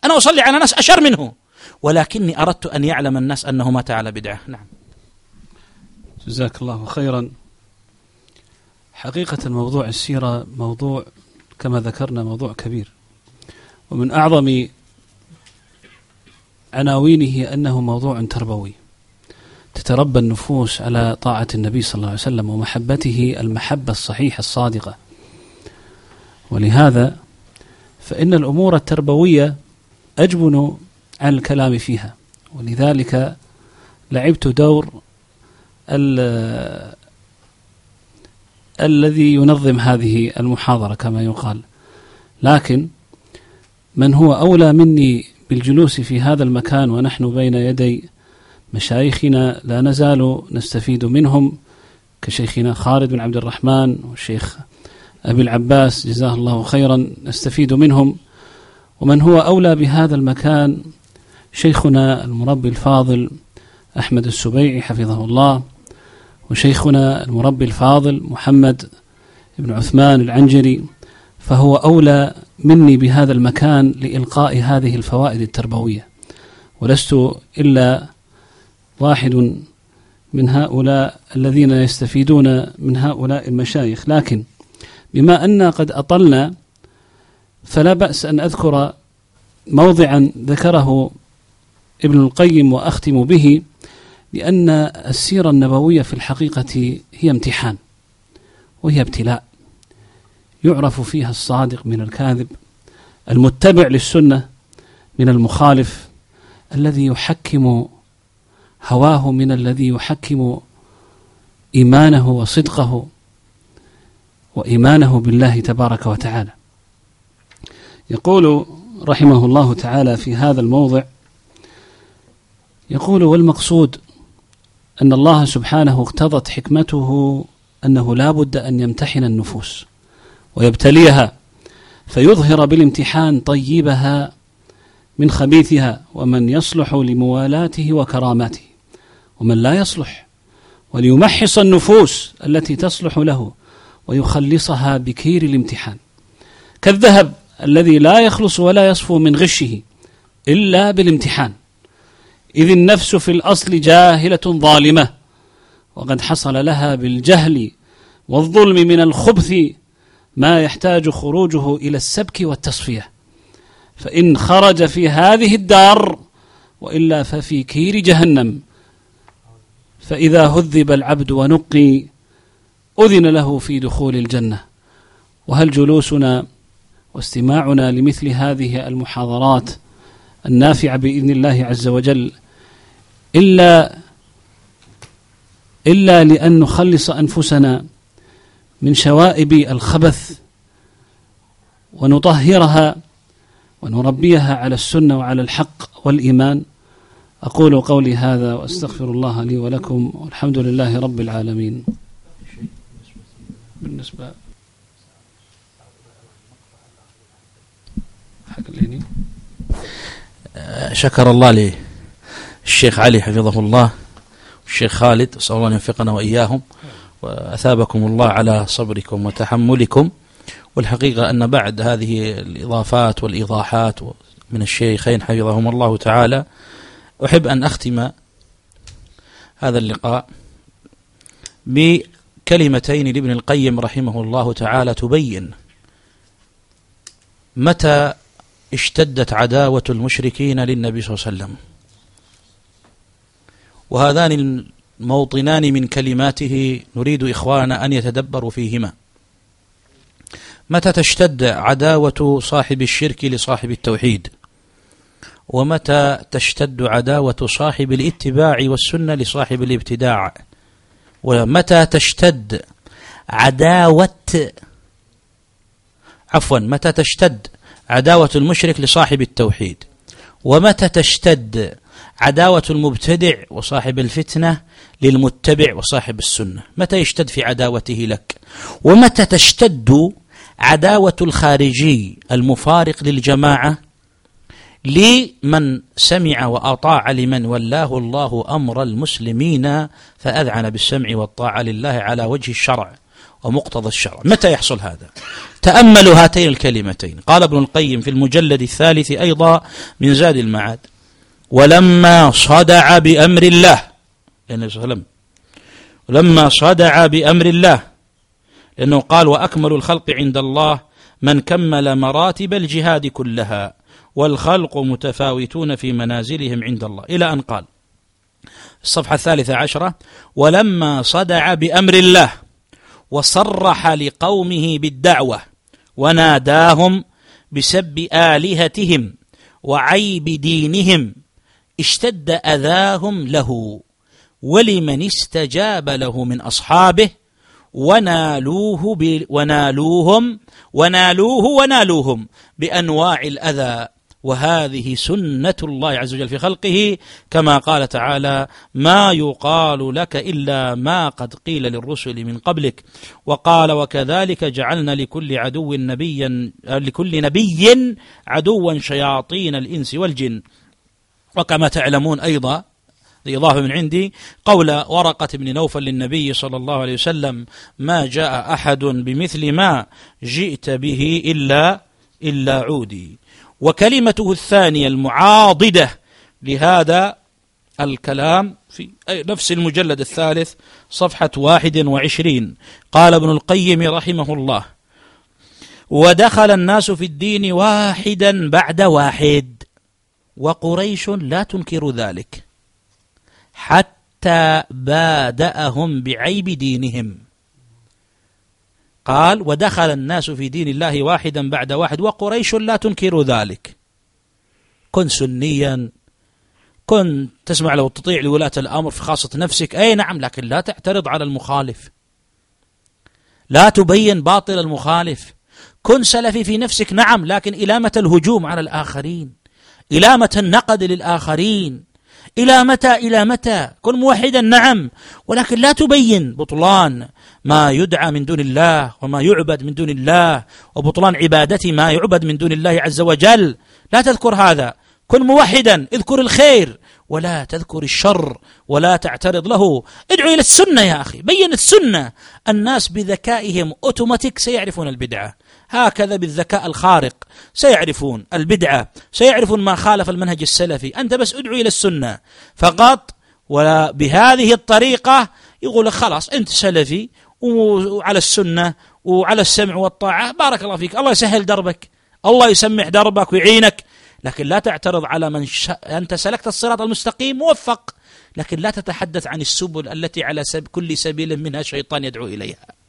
أنا أصلي على ناس أشر منه. ولكني أردت أن يعلم الناس أنه مات على بدعة. نعم. جزاك الله خيرا. حقيقة موضوع السيرة موضوع كما ذكرنا موضوع كبير. ومن أعظم عناوينه أنه موضوع تربوي. تتربى النفوس على طاعة النبي صلى الله عليه وسلم ومحبته المحبة الصحيحة الصادقة. ولهذا فإن الأمور التربوية أجبن عن الكلام فيها. ولذلك لعبت دور الذي ينظم هذه المحاضرة كما يقال. لكن من هو أولى مني بالجلوس في هذا المكان ونحن بين يدي مشايخنا لا نزال نستفيد منهم كشيخنا خالد بن عبد الرحمن والشيخ أبي العباس جزاه الله خيرا نستفيد منهم. ومن هو أولى بهذا المكان شيخنا المربي الفاضل أحمد السبيعي حفظه الله وشيخنا المربي الفاضل محمد بن عثمان العنجري فهو أولى مني بهذا المكان لإلقاء هذه الفوائد التربوية. ولست إلا واحد من هؤلاء الذين يستفيدون من هؤلاء المشايخ. لكن بما أن قد أطلنا فلا بأس أن أذكر موضعا ذكره ابن القيم وأختم به لأن السيرة النبوية في الحقيقة هي امتحان وهي ابتلاء. يعرف فيها الصادق من الكاذب المتبع للسنة من المخالف الذي يحكم هواه من الذي يحكم إيمانه وصدقه وإيمانه بالله تبارك وتعالى. يقول رحمه الله تعالى في هذا الموضع يقول والمقصود أن الله سبحانه اقتضت حكمته أنه لا بد أن يمتحن النفوس ويبتليها فيظهر بالامتحان طيبها من خبيثها ومن يصلح لموالاته وكراماته ومن لا يصلح وليمحص النفوس التي تصلح له ويخلصها بكير الامتحان كالذهب الذي لا يخلص ولا يصفو من غشه إلا بالامتحان إذ النفس في الأصل جاهلة ظالمة وقد حصل لها بالجهل والظلم من الخبث ما يحتاج خروجه إلى السبك والتصفية. فإن خرج في هذه الدار وإلا ففي كير جهنم. فإذا هذب العبد ونقي أذن له في دخول الجنة. وهل جلوسنا واستماعنا لمثل هذه المحاضرات النافعة بإذن الله عز وجل إلا إلا لأن نخلص أنفسنا من شوائب الخبث ونطهرها ونربيها على السنة وعلى الحق والإيمان. أقول قولي هذا وأستغفر الله لي ولكم والحمد لله رب العالمين. بالنسبة شكر الله للشيخ علي حفظه الله والشيخ خالد أسأل الله أن يوفقنا وإياهم وأثابكم الله على صبركم وتحملكم. والحقيقة أن بعد هذه الإضافات والإيضاحات من الشيخين حفظهم الله تعالى أحب أن أختم هذا اللقاء بكلمتين لابن القيم رحمه الله تعالى تبين متى اشتدت عداوة المشركين للنبي صلى الله عليه وسلم. وهذان الموطنان من كلماته نريد إخواننا أن يتدبروا فيهما. متى تشتد عداوة صاحب الشرك لصاحب التوحيد؟ ومتى تشتد عداوة صاحب الاتباع والسنة لصاحب الابتداع؟ ومتى تشتد عداوة عفوا متى تشتد عداوة المشرك لصاحب التوحيد؟ ومتى تشتد عداوة المبتدع وصاحب الفتنة للمتبع وصاحب السنة. متى يشتد في عداوته لك؟ ومتى تشتد عداوة الخارجي المفارق للجماعة؟ لمن سمع وأطاع لمن ولاه الله أمر المسلمين فأذعن بالسمع والطاعة لله على وجه الشرع ومقتضى الشرع. متى يحصل هذا؟ تأملوا هاتين الكلمتين. قال ابن القيم في المجلد الثالث أيضا من زاد المعاد ولما صدع بأمر الله النبي صلى الله عليه وسلم لما صدع بأمر الله لأنه قال وأكمل الخلق عند الله من كمل مراتب الجهاد كلها والخلق متفاوتون في منازلهم عند الله. إلى أن قال الصفحة الثالثة عشرة ولما صدع بأمر الله وصرح لقومه بالدعوة وناداهم بسب آلهتهم وعيب دينهم اشتد أذاهم له ولمن استجاب له من أصحابه ونالوه ونالوهم ونالوه ونالوهم بأنواع الأذى. وهذه سنة الله عز وجل في خلقه كما قال تعالى ما يقال لك إلا ما قد قيل للرسل من قبلك وقال وكذلك جعلنا لكل عدو نبيا لكل نبي عدوا شياطين الإنس والجن وكما تعلمون أيضا إضافة من عندي قول ورقة بن نوفل للنبي صلى الله عليه وسلم ما جاء أحد بمثل ما جئت به إلا إلا عودي. وكلمته الثانية المعاضدة لهذا الكلام في نفس المجلد الثالث صفحة واحد وعشرين. قال ابن القيم رحمه الله ودخل الناس في الدين واحدا بعد واحد. وقريش لا تنكر ذلك حتى بادأهم بعيب دينهم. قال ودخل الناس في دين الله واحدا بعد واحد وقريش لا تنكر ذلك. كن سنيا كن تسمع لو تطيع لولاة الأمر في خاصة نفسك. أي نعم لكن لا تعترض على المخالف. لا تبين باطل المخالف. كن سلفي في نفسك نعم لكن إلى متى الهجوم على الآخرين. إلى متى النقد للآخرين؟ إلى متى؟ إلى متى؟ كن موحدا نعم. ولكن لا تبين بطلان ما يدعى من دون الله وما يعبد من دون الله وبطلان عبادة ما يعبد من دون الله عز وجل. لا تذكر هذا. كن موحدا اذكر الخير. ولا تذكر الشر ولا تعترض له. ادعو إلى السنة يا أخي. بين السنة. الناس بذكائهم أوتوماتيك سيعرفون البدعة. هكذا بالذكاء الخارق. سيعرفون البدعة سيعرفون ما خالف المنهج السلفي. أنت بس ادعو إلى السنة. فقط وبهذه الطريقة يقول خلاص أنت سلفي وعلى السنة وعلى السمع والطاعة. بارك الله فيك. الله يسهل دربك. الله يسمح دربك ويعينك. لكن لا تعترض على من ش... أنت سلكت الصراط المستقيم موفق لكن لا تتحدث عن السبل التي على سب... كل سبيل منها شيطان يدعو إليها.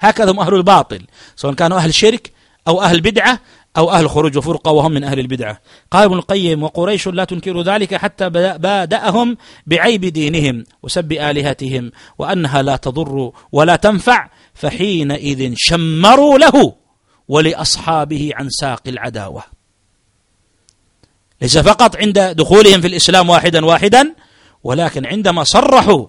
هكذا هم أهل الباطل سواء كانوا أهل شرك أو أهل بدعة أو أهل خروج وفرقة وهم من أهل البدعة. قال ابن القيم وقريش لا تنكر ذلك حتى بادأهم بعيب دينهم وسب آلهتهم وأنها لا تضر ولا تنفع فحينئذ شمروا له ولأصحابه عن ساق العداوة. ليس فقط عند دخولهم في الإسلام واحدا واحدا ولكن عندما صرحوا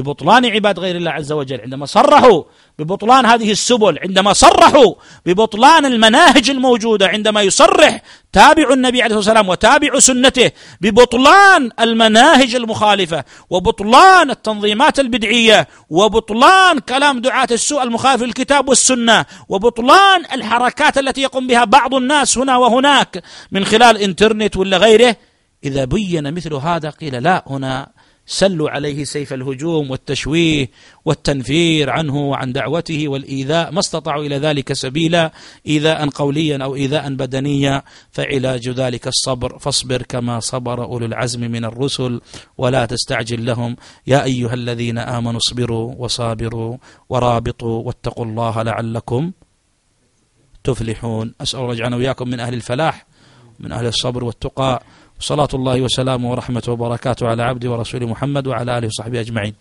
ببطلان عباد غير الله عز وجل. عندما صرحوا ببطلان هذه السبل عندما صرحوا ببطلان المناهج الموجودة عندما يصرح تابع النبي عليه الصلاة والسلام وتابع سنته ببطلان المناهج المخالفة وبطلان التنظيمات البدعية وبطلان كلام دعاة السوء المخالف للكتاب والسنة وبطلان الحركات التي يقوم بها بعض الناس هنا وهناك من خلال إنترنت ولا غيره إذا بين مثل هذا قيل لا هنا سلوا عليه سيف الهجوم والتشويه والتنفير عنه وعن دعوته والإيذاء ما استطاعوا إلى ذلك سبيلا إيذاء قوليا أو إيذاء بدنيا فعلاج ذلك الصبر فاصبر كما صبر أولو العزم من الرسل ولا تستعجل لهم. يا أيها الذين آمنوا اصبروا وصابروا ورابطوا واتقوا الله لعلكم تفلحون. أسأل الله يجعلنا وإياكم من أهل الفلاح من أهل الصبر والتقى. صلاة الله وسلامه ورحمته وبركاته على عبده ورسوله محمد وعلى آله وصحبه أجمعين.